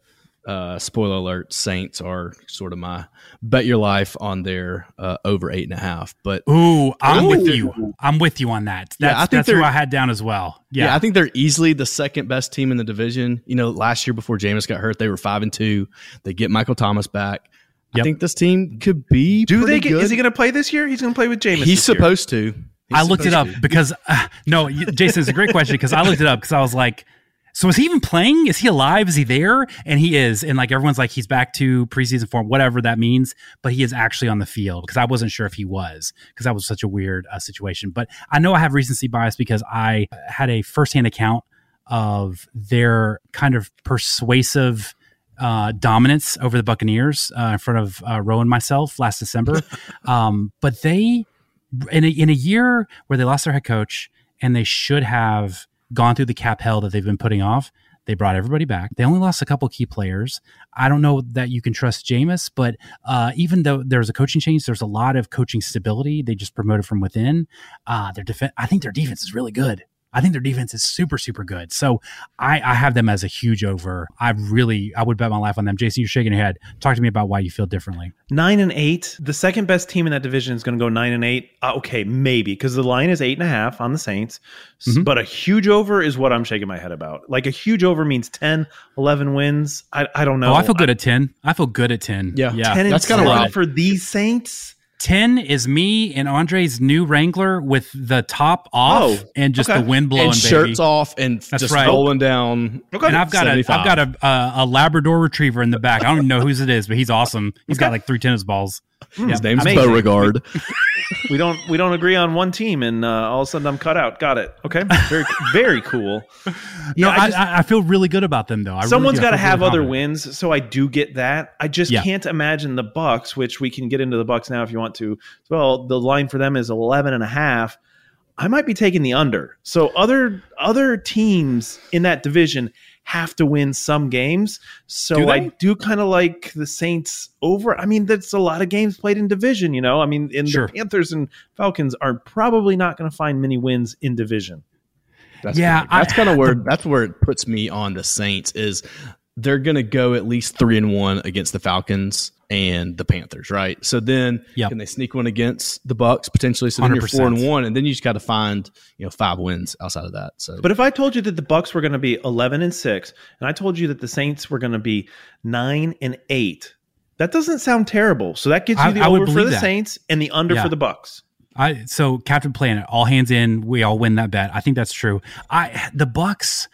Uh, spoiler alert: Saints are sort of my bet your life on their uh, over eight and a half. But Ooh, I'm Ooh. with you. I'm with you on that. That's, Yeah, I think that's who they're- I had down as well. Yeah, yeah. I think they're easily the second best team in the division. You know, last year before Jameis got hurt, they were five and two. They get Michael Thomas back. I think this team could be. Do pretty they get? Good. Is he going to play this year? He's going to play with Jameis. He's this year. supposed to. He's I looked it up to. because uh, no, you- Jason, it's a great question because I looked it up because I was like, so is he even playing? Is he alive? Is he there? And he is. And like everyone's like, he's back to preseason form, whatever that means. But he is actually on the field because I wasn't sure if he was because that was such a weird uh, situation. But I know I have recency bias because I had a firsthand account of their kind of persuasive uh, dominance over the Buccaneers uh, in front of uh, Rowe and myself last December. um, but they, in a, in a year where they lost their head coach and they should have gone through the cap hell that they've been putting off, they brought everybody back. They only lost a couple key players. I don't know that you can trust Jameis, but uh, even though there's a coaching change, there's a lot of coaching stability. They just promoted from within. Uh, their defense, I think their defense is really good. I think their defense is super, super good. So I, I have them as a huge over. I really, I would bet my life on them. Jason, you're shaking your head. Talk to me about why you feel differently. Nine and eight. The second best team in that division is going to go nine and eight. Uh, okay, maybe because the line is eight and a half on the Saints. S- Mhm. But a huge over is what I'm shaking my head about. Like a huge over means 10, 11 wins. I, I don't know. Oh, I feel good at 10. I feel good at 10. Yeah. Yeah. 10 and That's kinda seven where I- for these Saints. 10 is me and Andre's new Wrangler with the top off Oh, and just okay. the wind blowing, and baby. shirts off and That's just right. rolling down. Okay. And I've got a, I've got a, a, a Labrador Retriever in the back. I don't know whose it is, but he's awesome. He's got like three tennis balls. His name's Amazing. Beauregard. we don't we don't agree on one team, and uh, all of a sudden I'm cut out. Got it. Okay, very very cool. No, Yeah, I, I just- I, I feel really good about them though. I really Someone's. I got to have really other confident. wins, so I do get that. I just Yeah. can't imagine the Bucks, which we can get into the Bucks now if you want to. Well, the line for them is 11 and a half. I might be taking the under. So other other teams in that division have to win some games. So Do? I do kind of like the Saints over. I mean, that's a lot of games played in division, you know. I mean, and Sure. the Panthers and Falcons are probably not going to find many wins in division. That's Yeah, correct. that's kind of where that's where it puts me on the Saints is they're going to go at least three and one against the Falcons and the Panthers, right? So then Yep. can they sneak one against the Bucks potentially? So then you're four and one, and then you just got to find you know five wins outside of that. So, But if I told you that the Bucks were going to be 11 and 6 and I told you that the Saints were going to be 9 and 8, that doesn't sound terrible. So that gets you the I would over for the that. Saints and the under Yeah. for the Bucks. I so Captain Planet, all hands in, we all win that bet. I think that's true. I the Bucks,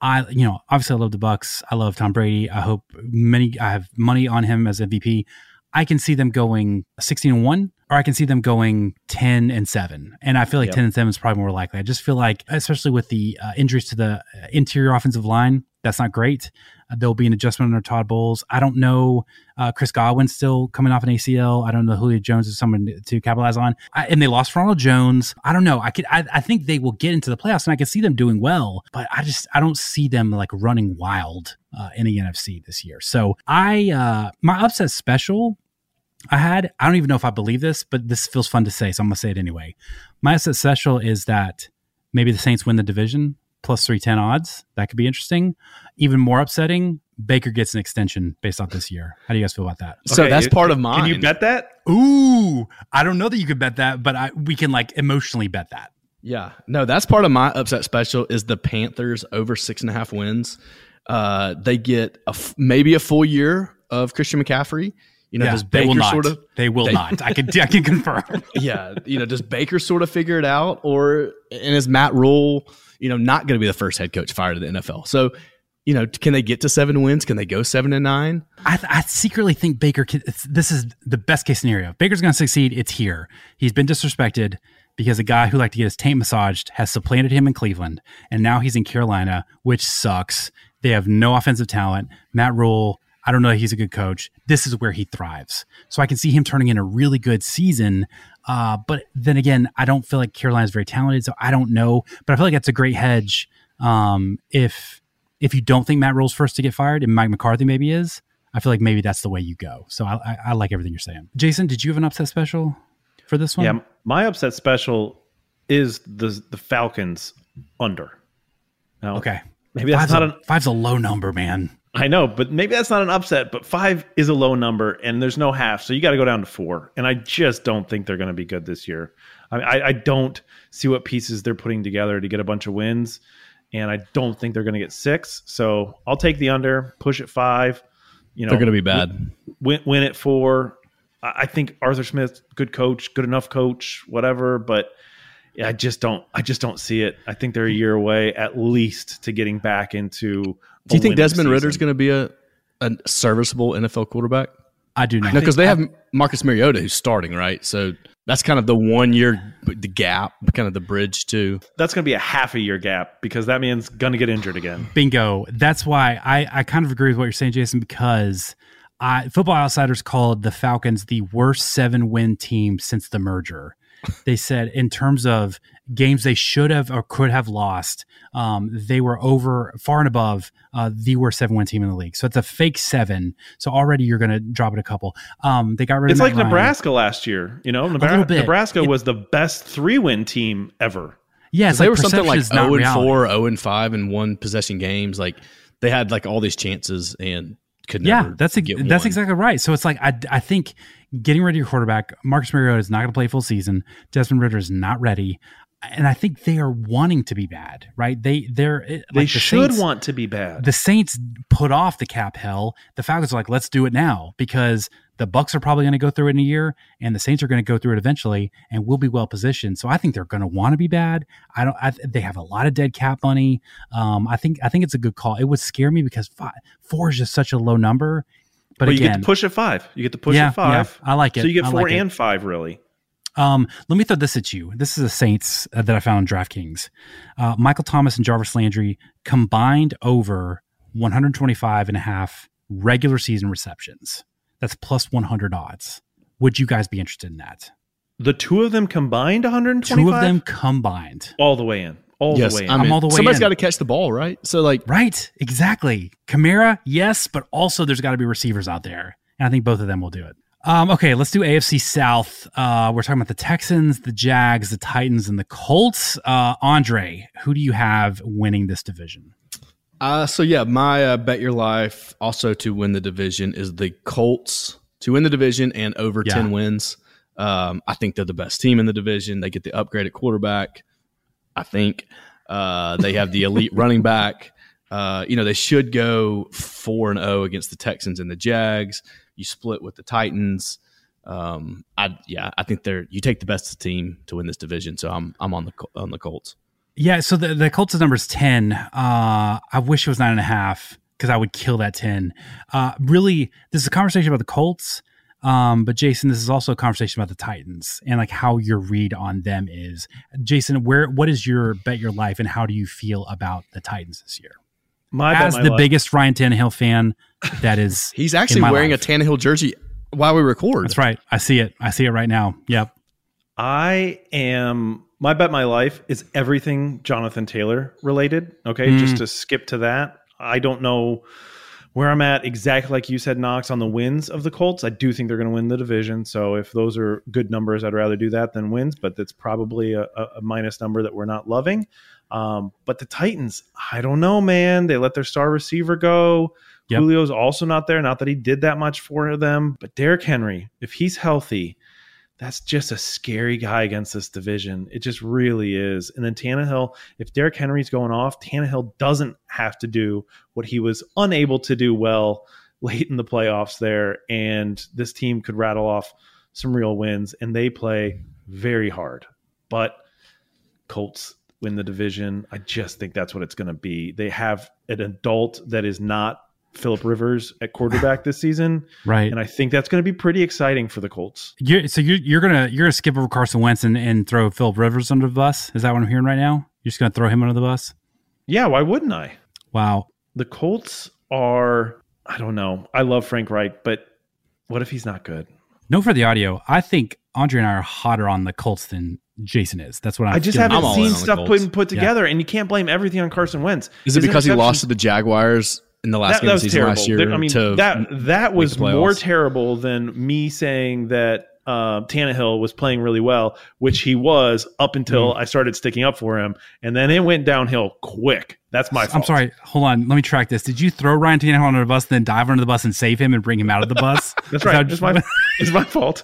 I you know obviously I love the Bucks. I love Tom Brady. I hope many. I have money on him as MVP. I can see them going sixteen and one, or I can see them going ten and seven. And I feel like Yep. ten and seven is probably more likely. I just feel like, especially with the uh, injuries to the uh, interior offensive line, that's not great. Uh, there'll be an adjustment under Todd Bowles. I don't know. Uh, Chris Godwin's still coming off an ACL. I don't know. Julio Jones is someone to capitalize on. I, and they lost Ronald Jones. I don't know. I could. I, I think they will get into the playoffs, and I can see them doing well. But I just I don't see them like running wild uh, in the NFC this year. So I uh, my upset special. I had. I don't even know if I believe this, but this feels fun to say, so I'm gonna say it anyway. My upset special is that maybe the Saints win the division plus 310 odds. That could be interesting. Even more upsetting, Baker gets an extension based off this year. How do you guys feel about that? so that's you- part of mine. Can you bet that? Ooh, I don't know that you could bet that, but I, we can like emotionally bet that. Yeah, no, that's part of my upset special is the Panthers over six and a half wins. Uh, they get a f- maybe a full year of Christian McCaffrey. You know, yeah, does they Baker will not. sort of they will they- not. I can I can confirm. yeah, you know, does Baker sort of figure it out, or and is Matt Rhule, you know, not going to be the first head coach fired at the NFL? So you know, can they get to seven wins? Can they go seven and nine? I, I secretly think Baker. Can, this is the best case scenario. Baker's going to succeed. It's here. He's been disrespected because a guy who liked to get his taint massaged has supplanted him in Cleveland, and now he's in Carolina, which sucks. They have no offensive talent. Matt Rhule, I don't know he's a good coach. This is where he thrives. So I can see him turning in a really good season. Uh, but then again, I don't feel like Carolina's very talented, so I don't know. But I feel like that's a great hedge. Um, if if you don't think Matt Rhule's first to get fired, and Mike McCarthy maybe is, I feel like maybe that's the way you go. So I, I, I like everything you're saying. Jason, did you have an upset special for this one? Yeah, my upset special is the the Falcons under. Now, Okay. maybe that's Five's, not a, an five's a low number, man. I know, but maybe that's not an upset. But five is a low number, and there's no half, so you got to go down to four. And I just don't think they're going to be good this year. I, I, I don't see what pieces they're putting together to get a bunch of wins, and I don't think they're going to get six. So I'll take the under, push it five. You know, They're going to be bad. win, win it four. I I think Arthur Smith, good coach, good enough coach, whatever. But I just don't, I just don't see it. I think they're a year away at least to getting back into. Do you think Desmond Ridder's going to be a a serviceable NFL quarterback? I do not. No, because they have Marcus Mariota who's starting, right? So that's kind of the one year, the gap, kind of the bridge to. That's going to be a half a year gap because that man's going to get injured again. Bingo. That's why I, I kind of agree with what you're saying, Jason, because I, Football Outsiders called the Falcons the worst seven win team since the merger. They said, in terms of games they should have or could have lost, um, they were over far and above uh, the worst seven win team in the league. So it's a fake seven. So already you're going to drop it a couple. Um, they got rid It's of like Ryan. Nebraska last year. You know, little Nebra- bit. Nebraska It- was the best three win team ever. Yeah, it's they were something like perception is not zero and reality. four, zero and five, and one possession games. Like they had like all these chances and could Yeah, that's ex- that's one. exactly right. So it's like I, I think getting ready your quarterback, Marcus Mariota is not going to play full season. Desmond Ridder is not ready, and I think they are wanting to be bad, right? They they're it- They like the should Saints- want to be bad. the Saints put off the cap hell. The Falcons are like, let's do it now because the Bucks are probably going to go through it in a year, and the Saints are going to go through it eventually, and we'll be well positioned. So I think they're going to want to be bad. I don't. I, they have a lot of dead cap money. Um, I think I think it's a good call. It would scare me because five, four is just such a low number. But but you get to push at five. You get to push Yeah, at five. yeah, I like it. So you get four like it. and five, really. Um, let me throw this at you. This is a Saints uh, that I found on DraftKings. Uh, Michael Thomas and Jarvis Landry combined over 125 and a half regular season receptions. That's plus 100 odds. Would you guys be interested in that? The two of them combined 125. Two of them combined. all the way in. All Yes, the way in. I mean, I'm all the way somebody's in. got to catch the ball, right? So like, Right, exactly. Kamara, yes, but also there's got to be receivers out there, and I think both of them will do it. Um, okay, let's do AFC South. Uh, we're talking about the Texans, the Jags, the Titans, and the Colts. Uh, Andre, who do you have winning this division? Uh, so yeah, my uh, bet your life also to win the division is the Colts to win the division and over Yeah. ten wins. Um, I think they're the best team in the division. They get the upgraded quarterback. I think uh, they have the elite running back. Uh, you know they should go four and zero against the Texans and the Jags. You split with the Titans. Um, I yeah, I think they're you take the best team to win this division. So I'm I'm on the on the Colts. Yeah, so the, the Colts' number is 10. Uh, I wish it was nine and a half because I would kill that 10. Uh, really, this is a conversation about the Colts. Um, but Jason, this is also a conversation about the Titans and like how your read on them is. Jason, where what is your bet your life and how do you feel about the Titans this year? My bet As my the life. biggest Ryan Tannehill fan, that is He's in actually my wearing life. a Tannehill jersey while we record. That's right. I see it. I see it right now. Yep. I am my bet my life is everything Jonathan Taylor related. Okay, just to skip to that. I don't know where I'm at exactly like you said, Knox, on the wins of the Colts. I do think they're going to win the division. So if those are good numbers, I'd rather do that than wins. But that's probably a, a a minus number that we're not loving. Um, but the Titans, I don't know, man. They let their star receiver go. Yep. Julio's also not there. Not that he did that much for them, but Derrick Henry, if he's healthy, that's just a scary guy against this division. It just really is. And then Tannehill, if Derrick Henry's going off, Tannehill doesn't have to do what he was unable to do well late in the playoffs there. And this team could rattle off some real wins, and they play very hard. But Colts, win the division. I just think that's what it's going to be. They have an adult that is not Philip Rivers at quarterback this season, Right. and I think that's going to be pretty exciting for the Colts. You're, so you're you're gonna you're gonna skip over Carson Wentz and, and throw Philip Rivers under the bus. Is that what I'm hearing right now? You're just gonna throw him under the bus? Yeah, why wouldn't I? Wow. The Colts are. I don't know. I love Frank Reich, but what if he's not good? No for the audio. I think Andre and I are hotter on the Colts than Jason is. That's what I'm I just feeling. Haven't all in seen stuff Colts. put and put Yeah. together, and you can't blame everything on Carson Wentz. Is it His because he lost to the Jaguars in the last that, game that of the was season terrible. last year? There- I mean, to that that was more terrible than me saying that uh, Tannehill was playing really well, which he was up until Mm. I started sticking up for him, and then it went downhill quick. That's my fault. I'm sorry. Hold on. Let me track this. Did you throw Ryan Tannehill under the bus, then dive under the bus and save him and bring him out of the bus? That's right. that- It's my it's my fault.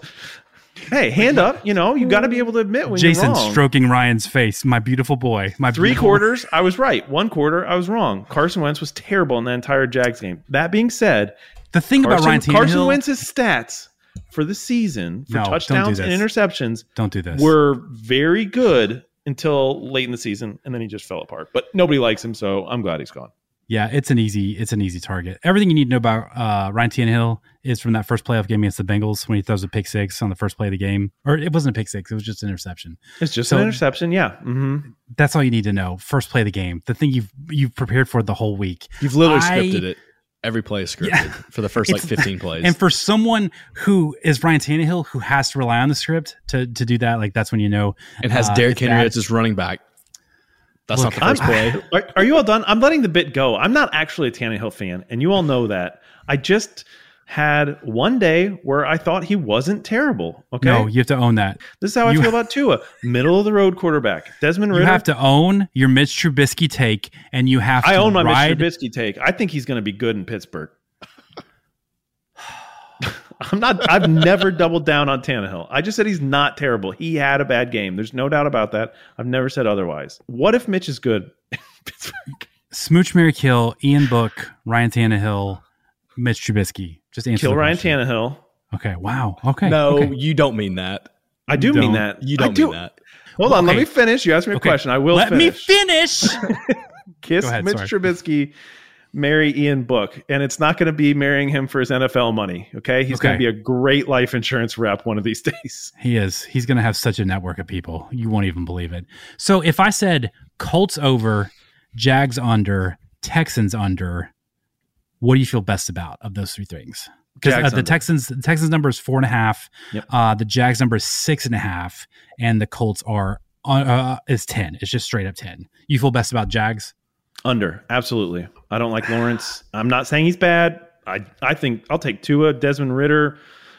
Hey, hand up. You know, you got to be able to admit when Jason you're wrong. Jason stroking Ryan's face. My beautiful boy. My Three beautiful- quarters, I was right. One quarter, I was wrong. Carson Wentz was terrible in the entire Jags game. That being said, The thing about Carson, Ryan Tannehill. Carson Wentz's stats for the season for No, don't do touchdowns and interceptions Don't do this. were very good until late in the season, and then he just fell apart. But nobody likes him, so I'm glad he's gone. Yeah, it's an easy it's an easy target. Everything you need to know about uh, Ryan Tannehill is from that first playoff game against the Bengals when he throws a pick six on the first play of the game, or it wasn't a pick six; it was just an interception. It's just So- an interception, yeah. Mm-hmm. That's all you need to know. First play of the game, the thing you've you've prepared for the whole week. You've literally I- scripted it. Every play is scripted Yeah. for the first like 15 plays. And for someone who is Ryan Tannehill, who has to rely on the script to to do that, like that's when you know and has uh, Derrick Henry as his running back. That's Look, not the first I'm- play. Are, are you all done? I'm letting the bit go. I'm not actually a Tannehill fan, and you all know that. I just had one day where I thought he wasn't terrible. Okay, No, you have to own that. this is how I feel about Tua, middle of the road quarterback. Desmond You have to own your Mitch Trubisky take, and you have to I own my ride. Mitch Trubisky take. I think he's going to be good in Pittsburgh. I'm not. I've never doubled down on Tannehill. I just said he's not terrible. He had a bad game. There's no doubt about that. I've never said otherwise. What if Mitch is good? Smooch, Mary Kill, Ian Book, Ryan Tannehill, Mitch Trubisky. Just answer Kill the Ryan question. Tannehill. Okay. Wow. Okay. no, okay. you don't mean that. I do mean don't. that. You don't do. mean that. Hold on. Let me finish. You asked me a Okay. question. I will Let finish. me finish. Kiss ahead, Mitch sorry. Trubisky, marry Ian Book, and it's not going to be marrying him for his NFL money. Okay, he's going to be a great life insurance rep one of these days. he is. He's going to have such a network of people. You won't even believe it. So if I said Colts over, Jags under, Texans under, what do you feel best about of those three things? Because uh, the. Texans, the Texans number is four and a half. Yep. Uh, the Jags number is six and a half, and the Colts are uh, uh, is ten. It's just straight up ten. You feel best about Jags? Under, absolutely. I don't like Lawrence. I'm not saying he's bad. I I think I'll take Tua, Desmond Ridder,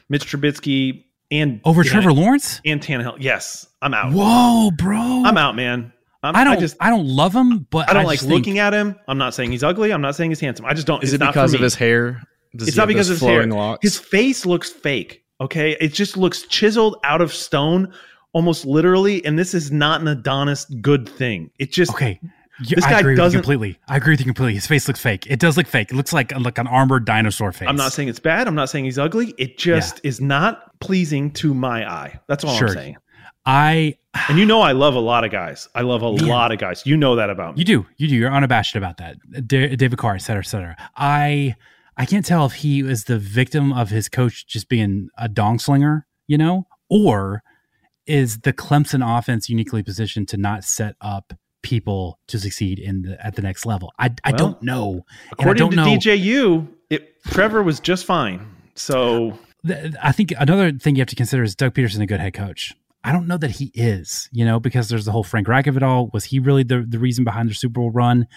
Mitch Trubisky, and Over Tan- Trevor Lawrence? and Tannehill. Yes, I'm out. Whoa, bro! I'm out, man. I'm, I don't. I, just. don't love him, but I don't I like just think- looking at him. I'm not saying he's ugly. I'm not saying he's handsome. I just don't. Is it's it not because of his hair? Does It's not because of his hair. flowing locks? His face looks fake. Okay, it just looks chiseled out of stone, almost literally. And this is not an Adonis good thing. It just Okay. Yeah, This I guy agree with doesn't- you completely. I agree with you completely. His face looks fake. It does look fake. It looks like like an armored dinosaur face. I'm not saying it's bad. I'm not saying he's ugly. It just is not pleasing to my eye. That's all Sure. I'm saying. I. And you know, I love a lot of guys. I love a lot of guys. You know that about me. You do. You do. You're unabashed about that. Da- David Carr, et cetera, et cetera. I. I can't tell if he is the victim of his coach just being a dong slinger, you know, or is the Clemson offense uniquely positioned to not set up people to succeed in the at the next level? I, I Well, don't know. According don't to know. DJU, it, Trevor was just fine. So Th- I think another thing you have to consider is Doug Pederson a good head coach. I don't know that he is, you know, because there's the whole Frank Reich of it all. Was he really the, the reason behind their Super Bowl run?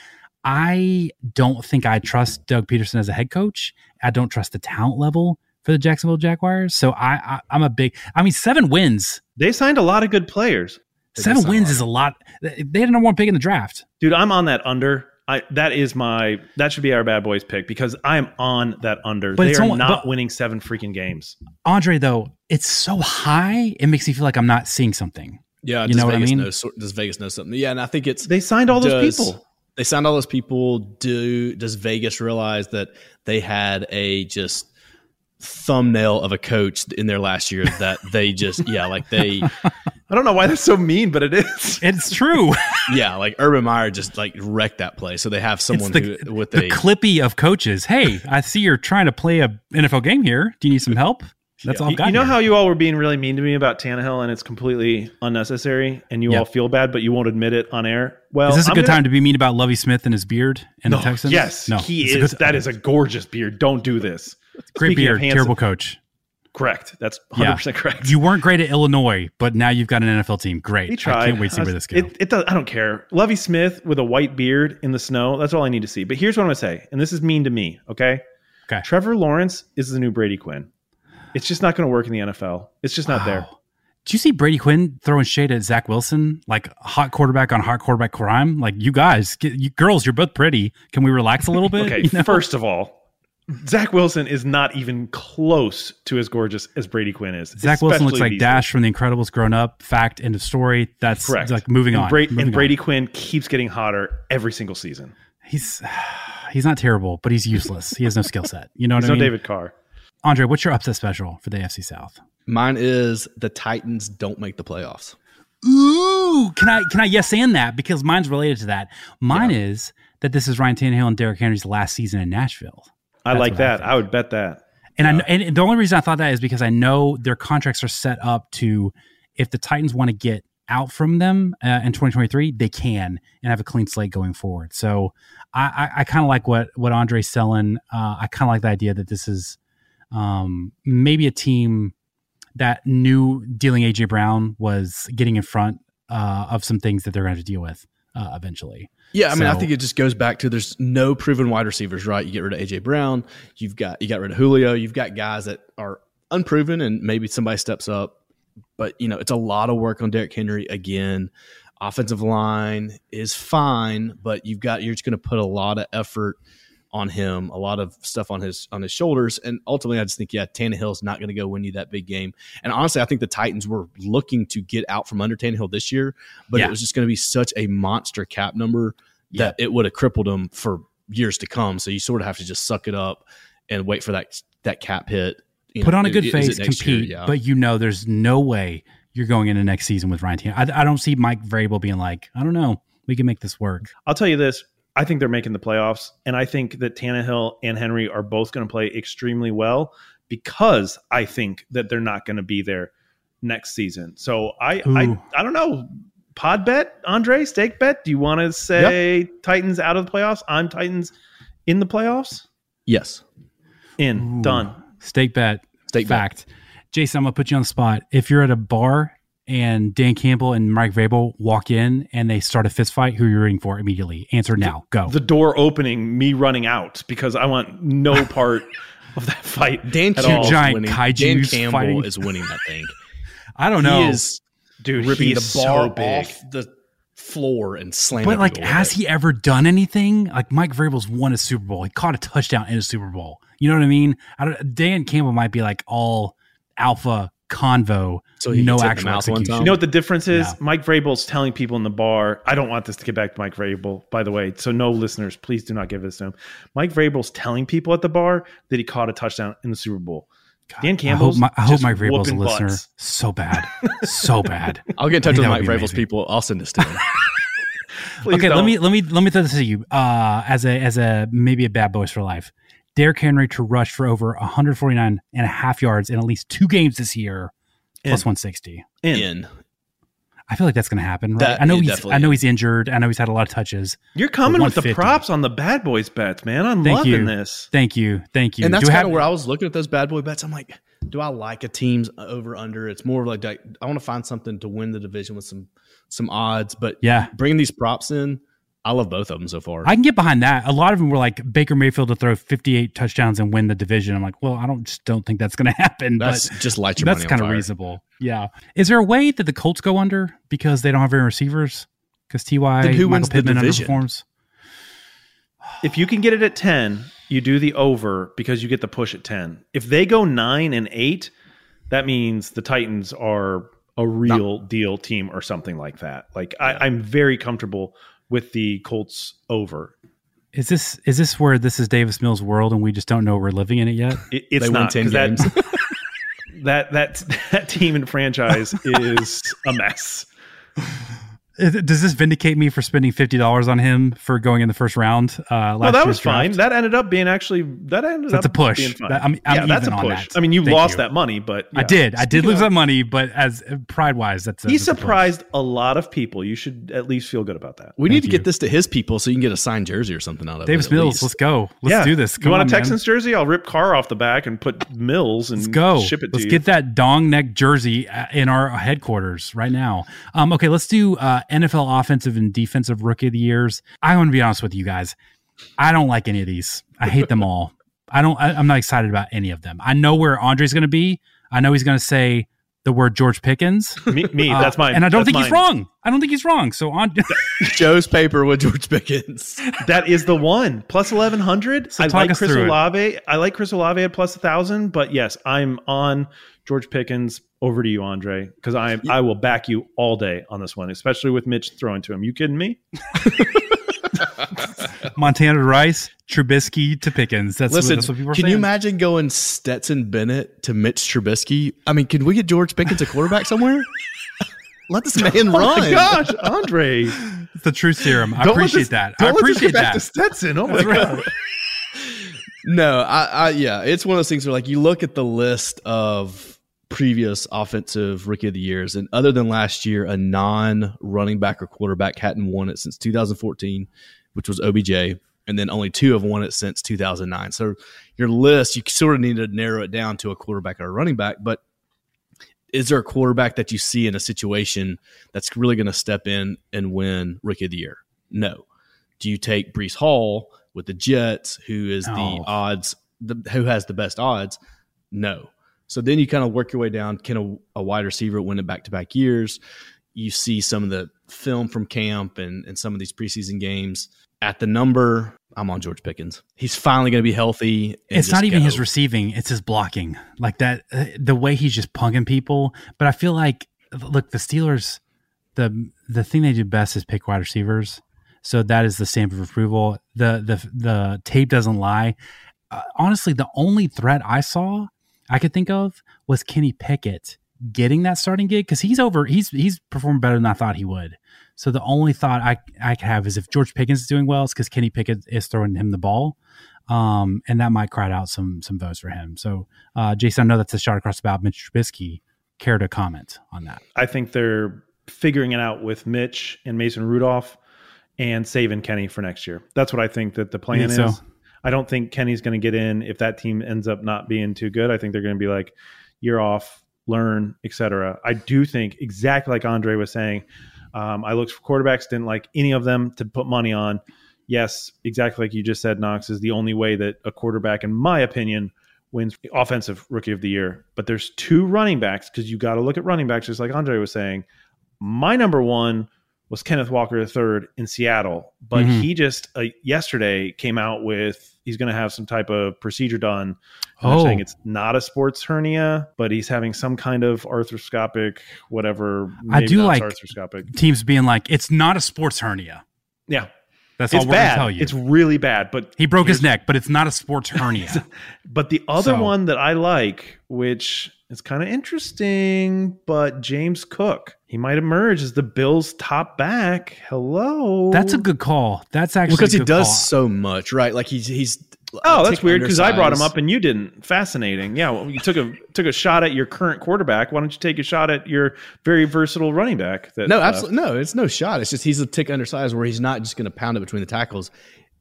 I don't think I trust Doug Pederson as a head coach. I don't trust the talent level for the Jacksonville Jaguars. So I, I I'm a big. I mean, seven wins. they signed a lot of good players. They seven did sign a wins is a lot. They had a number one pick in the draft. Dude, I'm on that under. I that is my that should be our bad boys pick because I am on that under. But they it's are only- not but- winning seven freaking games. Andre, though, it's so high. It makes me feel like I'm not seeing something. Yeah, You does know what I Vegas mean? Know, does Vegas know something? Yeah, and I think it's They signed all those does- people. They signed all those people. Do does Vegas realize that they had a just thumbnail of a coach in their last year that they just yeah like they I don't know why that's so mean, but it is. It's true. yeah, like Urban Meyer just like wrecked that play. So they have someone the, who with the a clippy of coaches. Hey, I see you're trying to play a NFL game here. Do you need some help? That's all I've You, got. you know here. how you all were being really mean to me about Tannehill, and it's completely unnecessary, and you Yep. all feel bad, but you won't admit it on air. Well, Is this a I'm good gonna- time to be mean about Lovie Smith and his beard and No, the Texans? Yes, no, he it's is. good- that is a gorgeous beard. Don't do this. great Speaking of beard. handsome- Terrible coach. Correct. That's 100 percent correct. You weren't great at Illinois, but now you've got an NFL team. Great. Tried. I can't wait to see I where this goes. It, it does. I don't care. Lovie Smith with a white beard in the snow. That's all I need to see. But here's what I'm gonna say, and this is mean to me. Okay. Okay. Trevor Lawrence is the new Brady Quinn. It's just not going to work in the NFL. It's just not there. Wow. Did you see Brady Quinn throwing shade at Zach Wilson, like hot quarterback on hot quarterback crime? Like you guys, get, you girls, you're both pretty. Can we relax a little bit? Okay. You know? First of all, Zach Wilson is not even close to as gorgeous as Brady Quinn is. Zach Wilson looks like these Dash from The Incredibles grown up. Fact, end of story. That's days. Correct. like moving and on. Bra- moving and on. Brady Quinn keeps getting hotter every single season. he's he's not terrible, but he's useless. He has no skill set. You know what He's I no? David Carr. Andre, what's your upset special for the AFC South? mine is the Titans don't make the playoffs. Ooh, can I can I yes and that because mine's related to that. Mine is that this is Ryan Tannehill and Derrick Henry's last season in Nashville. I That's like what I that. I, would bet that. And I and the only reason I thought that is because I know their contracts are set up to if the Titans want to get out from them uh, in 2023, they can and have a clean slate going forward. So I I, I kind of like what what Andre's selling. Uh, I kind of like the idea that this is um, maybe a team that knew dealing AJ Brown was getting in front uh, of some things that they're going to have to deal with uh, eventually. Yeah, I mean, I think it just goes back to there's no proven wide receivers, right? You get rid of AJ Brown, you've got you got rid of Julio, you've got guys that are unproven, and maybe somebody steps up. But you know, it's a lot of work on Derrick Henry again. Offensive line is fine, but you've got you're just going to put a lot of effort on him, a lot of stuff on his on his shoulders, and ultimately, I just think yeah, Tannehill's not going to go win you that big game. And honestly, I think the Titans were looking to get out from under Tannehill this year, but Yeah. it was just going to be such a monster cap number that it would have crippled them for years to come. So you sort of have to just suck it up and wait for that that cap hit. You put know, on a good it face, compete, Yeah. but you know there's no way you're going into next season with Ryan Tannehill. I, I don't see Mike Vrabel being like, I don't know, we can make this work. I'll tell you this. I think they're making the playoffs, and I think that Tannehill and Henry are both going to play extremely well because I think that they're not going to be there next season. So I, I, Ooh. I don't know. Pod bet, Andre, stake bet. Do you want to say Titans out of the playoffs? I'm Titans in the playoffs. yes, In Ooh. done. Stake bet, Stake bet. fact. Jason, I'm gonna put you on the spot. If you're at a bar and Dan Campbell and Mike Vrabel walk in and they start a fist fight, who are you rooting for immediately? Answer now. Go. The door opening, me running out because I want no part of that fight. Dan at all. giant winning. kaijus Dan Campbell fighting. is winning that thing. I don't know. He is dude, ripping he's the bar so big. off the floor and slamming. But like, has he ever done anything? Like Mike Vrabel's won a Super Bowl. He caught a touchdown in a Super Bowl. You know what I mean? I don't, Dan Campbell might be like all alpha convo, So he no gets hit in the actual mouth one execution. You know what the difference is? Yeah. Mike Vrabel's telling people in the bar. I don't want this to get back to Mike Vrabel, by the way. So no listeners, please do not give this to him. Mike Vrabel's telling people at the bar that he caught a touchdown in the Super Bowl. Dan I hope, my, I hope Mike Vrabel's a listener. butts. So bad, so bad. I'll get in touch with Mike would Vrabel's amazing. people. I'll send this to him. Okay, let don't. me let me let me throw this to you uh, as a as a maybe a bad boys for life. Derrick Henry to rush for over 149 and a half yards in at least two games this year, In. 160. in. In I feel like that's going to happen. Right? That- I know yeah, he's I know he's injured. I know he's had a lot of touches. You're coming with the props on the bad boys bets, man. I'm Thank loving you. this. Thank you, thank you. and that's kind of where I was looking at those bad boy bets. I'm like, do I like a team's over under? It's more like I want to find something to win the division with some some odds. But Yeah. bringing these props in, I love both of them so far. I can get behind that. A lot of them were like Baker Mayfield to throw 58 touchdowns and win the division. I'm like, well, I don't just don't think that's going to happen. that's but just light your that's money on kind of reasonable. Yeah. Is there a way that the Colts go under because they don't have any receivers? Because Ty Then who Michael wins the division? underperforms. If you can get it at 10, you do the over because you get the push at 10. If they go 9 and 8, that means the Titans are a real deal team or something like that. Like I, I'm very comfortable with the Colts over. Is this is this where this is Davis Mills' world and we just don't know we're living in it yet? It, it's They not 10 'cause that- that that that team and franchise is a mess. Does this vindicate me for spending fifty dollars on him for going in the first round? Uh, well, that was fine. That ended up being actually that ended that's up a push. Being fine. That, I'm, I'm yeah, that's a push. I mean, you Thank lost you. that money, but I did. I did Speaking lose of- that money, but as pride wise, that's a, He that's a push. surprised a lot of people. You should at least feel good about that. We need to you. get this to his people so you can get a signed jersey or something out of Davis it. Davis Mills. least. Let's go. Let's yeah. do this. you want on, a man. Texans jersey? I'll rip Carr off the back and put Mills and Let's go. ship it to let's get that dong neck jersey uh, in our headquarters right now. Um, okay, let's do uh, NFL offensive and defensive rookie of the years. I want to be honest with you guys. I don't like any of these. I hate them all. I don't. I, I'm not excited about any of them. I know where Andre's going to be. I know he's going to say the word George Pickens. me, me Uh, that's mine. and I don't That's think he's wrong. I don't think he's wrong. So on. Joe's paper with George Pickens. That is the one plus eleven hundred. So I talk like us Chris through it. Olave. I like Chris Olave at plus a thousand, but yes, I'm on George Pickens. Over to you, Andre, because I I will back you all day on this one, especially with Mitch throwing to him. You kidding me? Montana to Rice, Trubisky to Pickens. That's, what, Listen, that's what people are can saying. you imagine going Stetson Bennett to Mitch Trubisky? I mean, can we get George Pickens a quarterback somewhere? Let this man oh run. Oh run. my gosh, Andre! It's the truth serum. I Don't appreciate this- that. I don't let this appreciate back that. to Stetson. Oh my god! No, I, I yeah, it's one of those things where like you look at the list of previous offensive rookie of the years, and other than last year, a non-running back or quarterback hadn't won it since 2014, which was OBJ, and then only two have won it since 2009. So your list, you sort of need to narrow it down to a quarterback or a running back, but is there a quarterback that you see in a situation that's really going to step in and win rookie of the year? No. Do you take Breece Hall with the Jets, who is No. the odds, the, who has the best odds? No. So then you kind of work your way down. Can a, a wide receiver win it back to back years? You see some of the film from camp and, and some of these preseason games. At the number, I'm on George Pickens. He's finally going to be healthy. it's not even his receiving; it's his blocking. Like that, uh, the way he's just punking people. But I feel like, look, the Steelers, the the thing they do best is pick wide receivers. So that is the stamp of approval. The the the tape doesn't lie. Uh, honestly, the only threat I saw I could think of was Kenny Pickett getting that starting gig because he's over. He's he's performed better than I thought he would. So the only thought I I could have is if George Pickens is doing well, it's because Kenny Pickett is throwing him the ball um, and that might crowd out some some votes for him. So, uh, Jason, I know that's a shot across the bow. Mitch Trubisky, care to comment on that? I think they're figuring it out with Mitch and Mason Rudolph and saving Kenny for next year. That's what I think that the plan is. so? I don't think Kenny's going to get in if that team ends up not being too good. I think they're going to be like, you're off, learn, etc. I do think exactly like Andre was saying. Um, I looked for quarterbacks, didn't like any of them to put money on. Yes, exactly like you just said, Knox is the only way that a quarterback, in my opinion, wins offensive rookie of the year. But there's two running backs because you got to look at running backs, just like Andre was saying. My number one was Kenneth Walker III in Seattle, but Mhm. he just uh, yesterday came out with he's going to have some type of procedure done. Oh. saying it's not a sports hernia, but he's having some kind of arthroscopic, whatever. I do like- arthroscopic. Teams being like, it's not a sports hernia. Yeah, That's it's all we're going to bad. tell you. It's really bad. But he broke his neck, but it's not a sports hernia. But the other So- one that I like, which is kind of interesting, but James Cook, he might emerge as the Bills' top back. Hello, that's a good call. That's actually because a he does call. so much, right? Like he's he's. Oh, that's weird because I brought him up and you didn't. Fascinating. Yeah, well, you took a took a shot at your current quarterback. Why don't you take a shot at your very versatile running back? That No, uh, absolutely no. It's no shot. It's just he's a tick undersized where he's not just going to pound it between the tackles.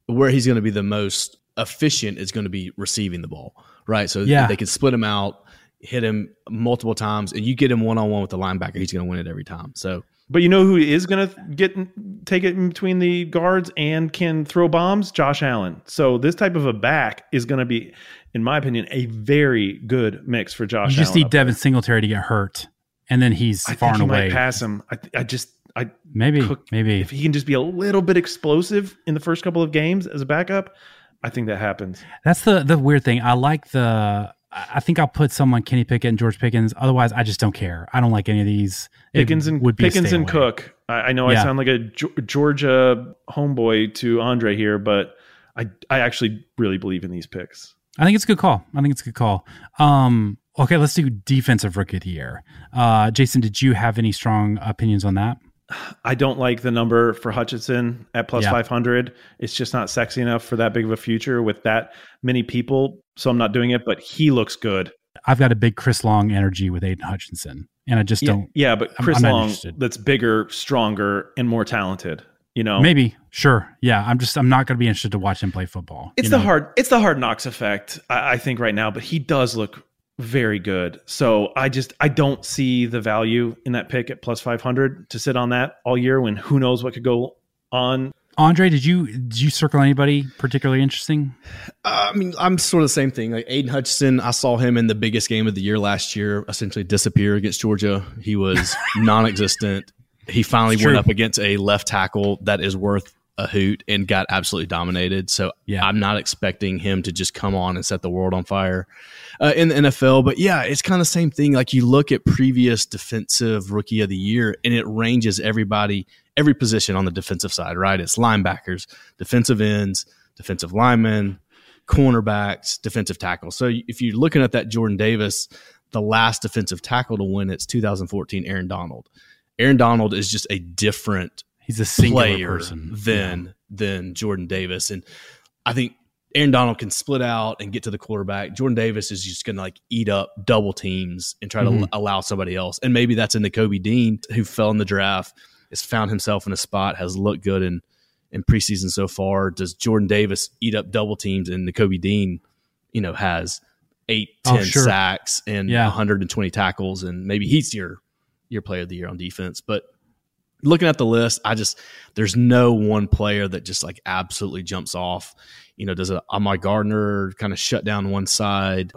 Where he's going to be the most efficient is going to be receiving the ball, right? So Yeah. they can split him out, hit him multiple times, and you get him one on one with the linebacker, he's going to win it every time. So But you know who is going to get take it in between the guards and can throw bombs? Josh Allen. So this type of a back is going to be, in my opinion, a very good mix for Josh. You just Allen need up there. Devin Singletary to get hurt, and then he's I far think and he away. might pass him. I, I just I maybe, Cook- maybe. if he can just be a little bit explosive in the first couple of games as a backup, I think that happens. That's the the weird thing. I like the. I think I'll put someone Kenny Pickett and George Pickens. Otherwise, I just don't care. I don't like any of these. Pickens and would be Pickens and away. Cook. I, I know I sound like a Georgia homeboy to Andre here, but I I actually really believe in these picks. I think it's a good call. I think it's a good call. Um, Okay, let's do defensive rookie of the year. Uh, Jason, did you have any strong opinions on that? I don't like the number for Hutchinson at plus Yeah. 500. It's just not sexy enough for that big of a future with that many people. So I'm not doing it, but he looks good. I've got a big Chris Long energy with Aiden Hutchinson, and I just Yeah, don't. yeah, but I'm- Chris I'm Long, interested. that's bigger, stronger, and more talented. You know, Maybe, sure, yeah. I'm just, I'm not going to be interested to watch him play football. It's the know? hard it's the hard knocks effect, I, I think, right now, but he does look very good. So I just I don't see the value in that pick at plus five hundred to sit on that all year when who knows what could go on. Andre, did you did you circle anybody particularly interesting? Uh, I mean, I'm sort of the same thing. Like Aiden Hutchinson, I saw him in the biggest game of the year last year, essentially disappear against Georgia. He was non-existent. He finally went up against a left tackle that is worth a hoot and got absolutely dominated. So Yeah. I'm not expecting him to just come on and set the world on fire uh, in the NFL. But yeah, it's kind of the same thing. Like you look at previous defensive rookie of the year, and it ranges everybody, every position on the defensive side, right? It's linebackers, defensive ends, defensive linemen, cornerbacks, defensive tackles. So if you're looking at that Jordan Davis, the last defensive tackle to win, it's 2014 Aaron Donald. Aaron Donald is just a different He's a singular player person. than than Jordan Davis, and I think Aaron Donald can split out and get to the quarterback. Jordan Davis is just going to like eat up double teams and try Mhm. to allow somebody else, and maybe that's in the Kobe Dean who fell in the draft, has found himself in a spot, has looked good in in preseason so far. Does Jordan Davis eat up double teams, and the Kobe Dean, you know, has eight, Oh, 10 sure. sacks and Yeah. 120 tackles, and maybe he's your your player of the year on defense, but looking at the list, I just there's no one player that just like absolutely jumps off. You know, does a Ahmad Gardner kind of shut down one side?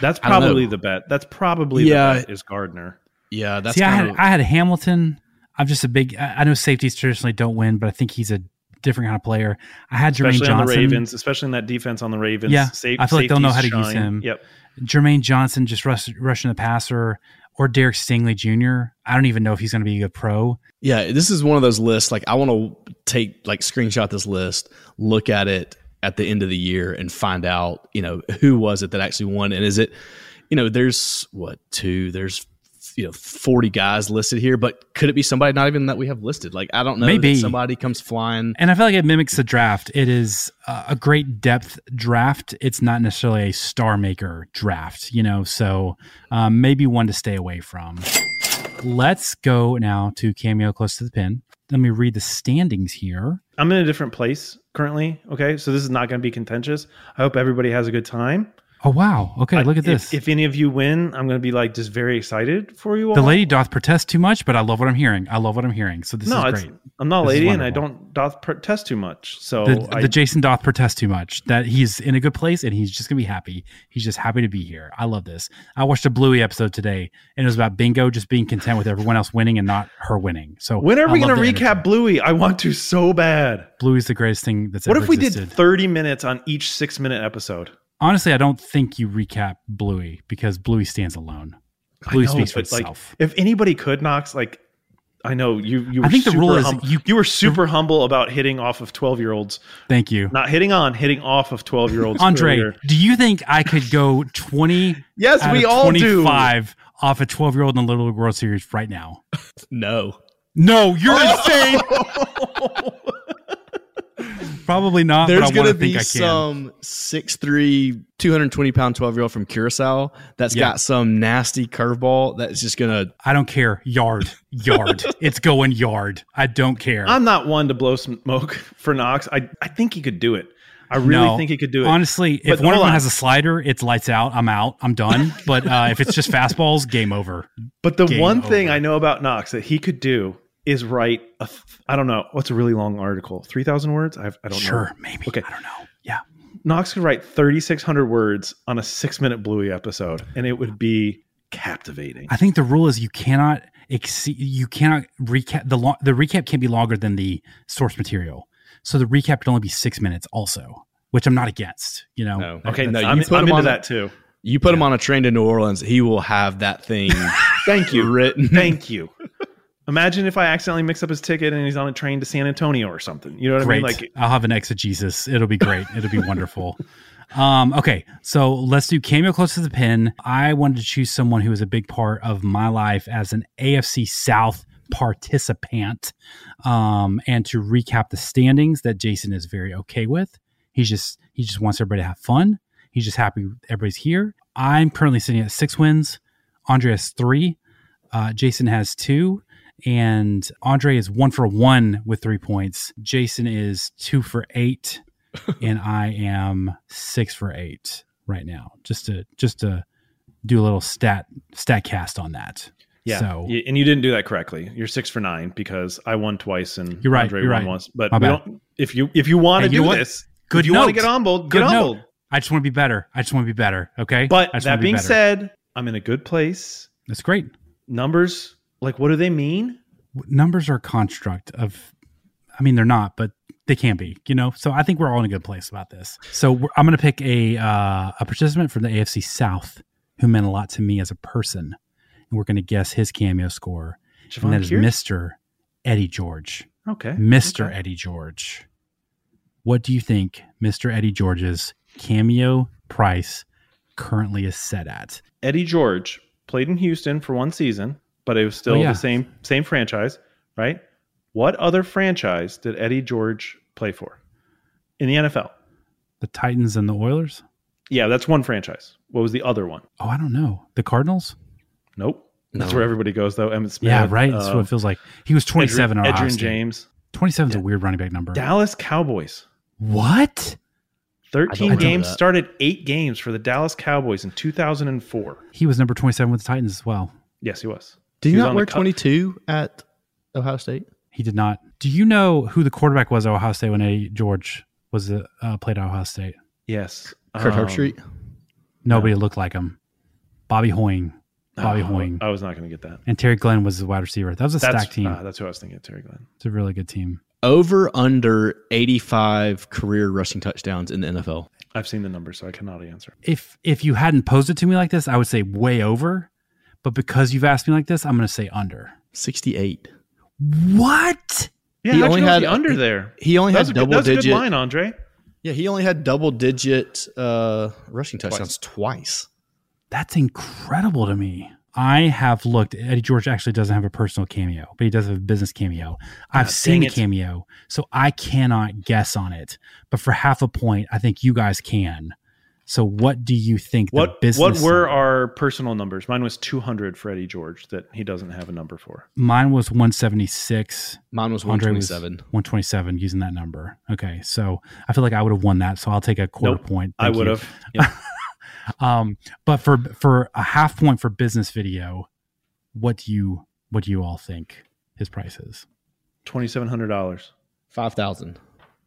That's I don't know. probably the bet. That's probably Yeah. the bet is Gardner. Yeah, that's See, I had of I had Hamilton. I'm just a big. I I know safeties traditionally don't win, but I think he's a different kind of player. I had Jermaine Especially on the Johnson. Ravens, especially in that defense on the Ravens. Yeah, Safe- I feel like they'll know how to safeties use shine. him. Yep. Jermaine Johnson just rush, rushing the passer, or Derek Stingley Jr. I don't even know if he's going to be a pro. yeah. This is one of those lists. Like I want to take like screenshot this list, look at it at the end of the year, and find out you know who was it that actually won, and is it you know there's what two there's you know 40 guys listed here but could it be somebody not even that we have listed like i don't know Maybe. that somebody comes flying And I feel like it mimics the draft. It is uh, a great depth draft. It's not necessarily a star maker draft, you know. So um, maybe one to stay away from. Let's go now to cameo close to the pin. Let me read the standings here. I'm in a different place currently. Okay. So this is not going to be contentious. I hope everybody has a good time. Oh wow! Okay, look at if- this. If, any of you win, I'm going to be like just very excited for you all. the lady doth protest too much, but I love what I'm hearing. I love what I'm hearing. So this no, is great. I'm not a lady and I don't doth protest too much. So the, I, the Jason doth protest too much. That he's in a good place and he's just gonna be happy. He's just happy to be here. I love this. I watched a Bluey episode today and it was about Bingo just being content with everyone else winning and not her winning. So when are I we going to recap. Bluey? I want to so bad. Bluey's the greatest thing that's ever. What if we existed. did 30 minutes on each six minute episode? Honestly, I don't think you recap Bluey because Bluey stands alone. Bluey know, speaks for but, like, itself. if anybody could, Knox, like, I know you. You. Were I think the super rule is you- you were super humble about hitting off of twelve year olds, Thank you. not hitting on, hitting off of twelve year olds. Andre, do you think I could go 20 Yes, out we of all do. 25 off a 12 year old in the Little League World Series right now? no No, you're insane. Probably not. There's going to to think be I can. some 6'3, 220 pound 12 year old from Curacao that's Yeah. got some nasty curveball that's just going to. I don't care. Yard, yard. it's going yard. I don't care. I'm not one to blow smoke for Knox. I, I think he could do it. I really No. think he could do it. Honestly, if one of them on. has a slider, it's lights out. I'm out. I'm done. But uh, if it's just fastballs, game over. But the Game one thing over. I know about Knox that he could do is write a, th- I don't know, oh, what's a really long article? 3,000 words? I've, I don't know. Sure, maybe. Okay. I don't know. Yeah. Knox could write 3,600 words on a six minute Bluey episode, and it would be captivating. I think the rule is you cannot exceed. You cannot recap the lo- the recap can't be longer than the source material. So the recap can only be six minutes, also, which I'm not against. You know. No. Okay, no, I'm, you put I'm him into on that too. You put him on a train to New Orleans, he will have that thing Thank you. written. Thank you. Imagine if I accidentally mix up his ticket and he's on a train to San Antonio or something. You know what Great. I mean? Like, I'll have an exegesis. It'll be great. It'll be wonderful. Um, okay, so let's do cameo close to the pin. I wanted to choose someone who was a big part of my life as an AFC South participant, um, and to recap the standings that Jason is very okay with. He's just he just wants everybody to have fun. He's just happy everybody's here. I'm currently sitting at six wins. Andre has three. Uh, Jason has two. And Andre is one for one with three points. Jason is two for eight. and I am six for eight right now. Just to just to do a little stat stat cast on that. Yeah, So and you didn't do that correctly. You're six for nine because I won twice and You're right, Andre you're won right. once. But we don't, if you if you want to you do what? this, Good you want to get humbled, Good get humbled. I just want to be better. I just want to be better. Okay. But that be being better. said, I'm in a good place. that's great. Numbers, like what do they mean? numbers are a construct of i mean they're not but they can be you know? So i think we're all in a good place about this. So we're, i'm going to pick a uh, a participant from the afc south who meant a lot to me as a person. And we're going to guess his cameo score. Javon and that is mr eddie george. Okay. mr Okay. eddie george. What do you think mr eddie george's cameo price currently is set at? Eddie George played in Houston for one season, but it was still Oh, yeah. the same same franchise, right? What other franchise did Eddie George play for in the NFL? the titans and the oilers Yeah, that's one franchise. What was the other one? oh i don't know the cardinals Nope. That's where everybody goes though. Emmitt Smith. Yeah, right. That's uh, what it feels like. He was 27 on Edrin, Ohio Edrin James. 27 is a weird running back number. Dallas Cowboys. What? 13 know games, started eight games for the Dallas Cowboys in 2004. He was number 27 with the Titans as well. Yes, he was. Did He he not on wear cut- 22 at Ohio State? He did not. Do you know who the quarterback was at Ohio State when A. George was uh, uh, played at Ohio State? Yes. Kurt Um, Herbstreit? Nobody looked like him. Bobby Hoying. Bobby oh, Hoying. I was not going to get that. And Terry Glenn was the wide receiver. That was a That's, stacked team. ah, that's who I was thinking, Terry Glenn. it's a really good team. Over under 85 career rushing touchdowns in the NFL. I've seen the numbers, so I cannot answer. If if you hadn't posed it to me like this, I would say way over. But because you've asked me like this, I'm going to say under. 68. What? Yeah, He only had- the under there. He only That had was, a good, double that was a good digit. line, Andre. Yeah, he only had double digit uh, rushing touchdowns twice. That's incredible to me. I have looked. Eddie George actually doesn't have a personal cameo, but he does have a business cameo. I've seen a cameo, so I cannot guess on it. But for half a point, I think you guys can. So, what do you think the What business? what were side- our personal numbers? Mine was 200 for Eddie George that he doesn't have a number for. Mine was 176. Mine was Andre was 127. 127 using that number. Okay, so I feel like I would have won that. So I'll take a quarter Nope, point. I would you. have. Yeah. Um, but for for a half point for business video, what do you what do you all think his price is? $2,700. 5,000.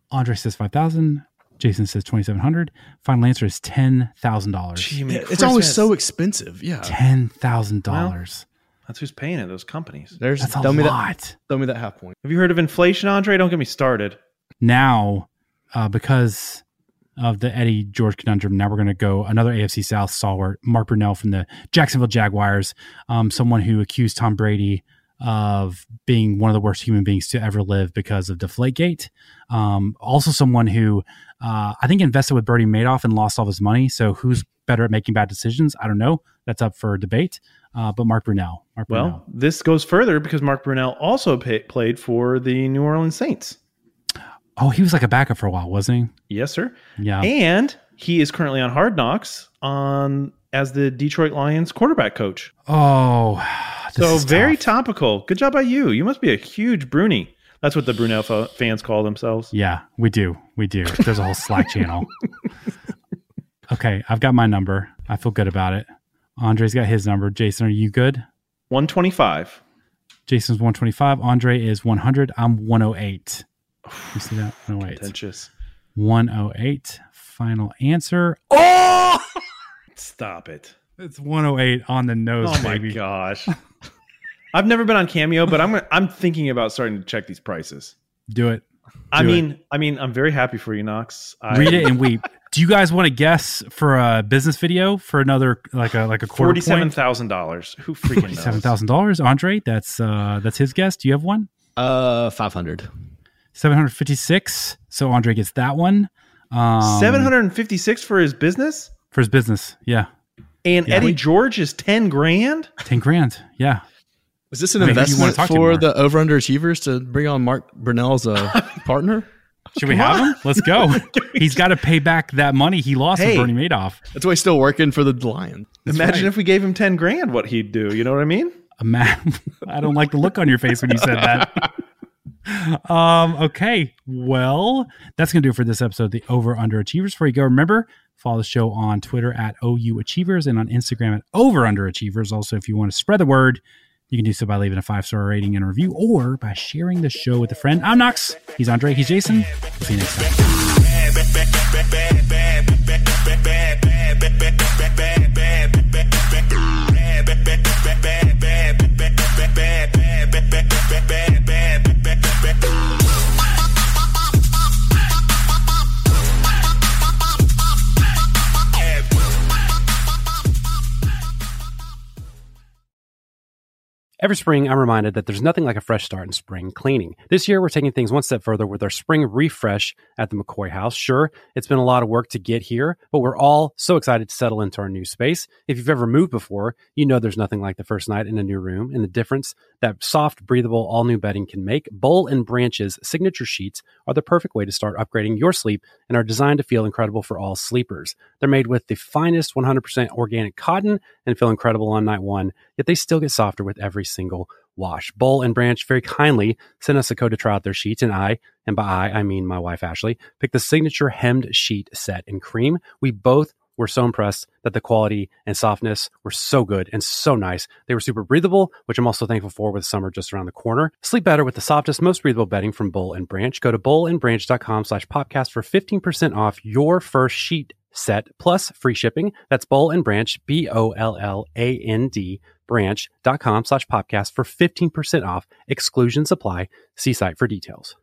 Andre says five thousand. Jason says twenty seven hundred. Final answer is ten thousand dollars. Gee, Yeah, man, it's always so expensive. Yeah. Ten thousand dollars. That's who's paying it, those companies. There's That's a throw me that lot. throw me that half point. Have you heard of inflation, Andre? Don't get me started. Now, uh, because of the Eddie George conundrum, now we're going to go another AFC South stalwart, Mark Brunell from the Jacksonville Jaguars, um, someone who accused Tom Brady of being one of the worst human beings to ever live because of Deflategate. Um, also, someone who uh, I think invested with Bernie Madoff and lost all his money. So, who's better at making bad decisions? I don't know. That's up for debate. Uh, but Mark Brunell. Mark Well, Brunell. this goes further because Mark Brunell also pay, played for the New Orleans Saints. Oh, he was like a backup for a while, wasn't he? Yes, sir. Yeah. And he is currently on Hard Knocks on as the Detroit Lions quarterback coach. oh, so very tough. topical. Good job by you. You must be a huge Bruni. That's what the Brunell fa- fans call themselves. Yeah, we do. We do. There's a whole Slack channel. Okay, I've got my number. I feel good about it. Andre's got his number. Jason, are you good? 125. Jason's 125. Andre is 100. I'm 108. You see that? 108. Contentious. 108. Final answer. Oh! Stop it. It's 108 on the nose, Oh my baby. gosh. I've never been on Cameo, but I'm gonna, I'm thinking about starting to check these prices. Do it. I Do it. mean, I mean, I'm very happy for you, Knox. I, Read it and weep. Do you guys want to guess for a business video for another like a like a quarter Forty seven thousand dollars. Who freaking Forty-seven knows? thousand dollars. Andre, that's uh that's his guess. Do you have one? Uh, 500. 756. So Andre gets that one. Um, 756 for his business? for his business. Yeah, And Yeah. Eddie George is 10 grand? ten grand. Yeah, Is this an I mean, you wanna investment talk to for more? the over underachievers to bring on Mark Brunell's as a partner? should we have him? Let's go. He's got to pay back that money he lost Hey. with Bernie Madoff. That's why he's still working for the Lions. Imagine right. if we gave him 10 grand, what he'd do. You know what I mean? A man. I don't like the look on your face when you said that. um. Okay. Well, that's gonna do it for this episode. of The Over Underachievers. Before you go, remember follow the show on Twitter at OU Achievers and on Instagram at Over Underachievers. Also, if you want to spread the word, you can do so by leaving a five star rating and a review, or by sharing the show with a friend. I'm Knox. He's Andre. He's Jason. We'll see you next time. Every spring, I'm reminded that there's nothing like a fresh start in spring cleaning. This year, we're taking things one step further with our spring refresh at the McCoy House. Sure, it's been a lot of work to get here, but we're all so excited to settle into our new space. If you've ever moved before, you know there's nothing like the first night in a new room and the difference that soft, breathable, all new bedding can make. Boll and Branch's signature sheets are the perfect way to start upgrading your sleep and are designed to feel incredible for all sleepers. They're made with the finest 100% organic cotton and feel incredible on night one, yet they still get softer with every single wash. Boll and Branch very kindly sent us a code to try out their sheets, and I, and by I, I mean my wife Ashley, picked the signature hemmed sheet set in cream. We both were so impressed that the quality and softness were so good and so nice. They were super breathable, which I'm also thankful for with summer just around the corner. Sleep better with the softest, most breathable bedding from Boll and Branch. Go to bollandbranch.com slash podcast for 15% off your first sheet set plus free shipping. That's Boll and Branch, B O L L A N D branch.com slash podcast for 15% off. Exclusions apply. See site for details.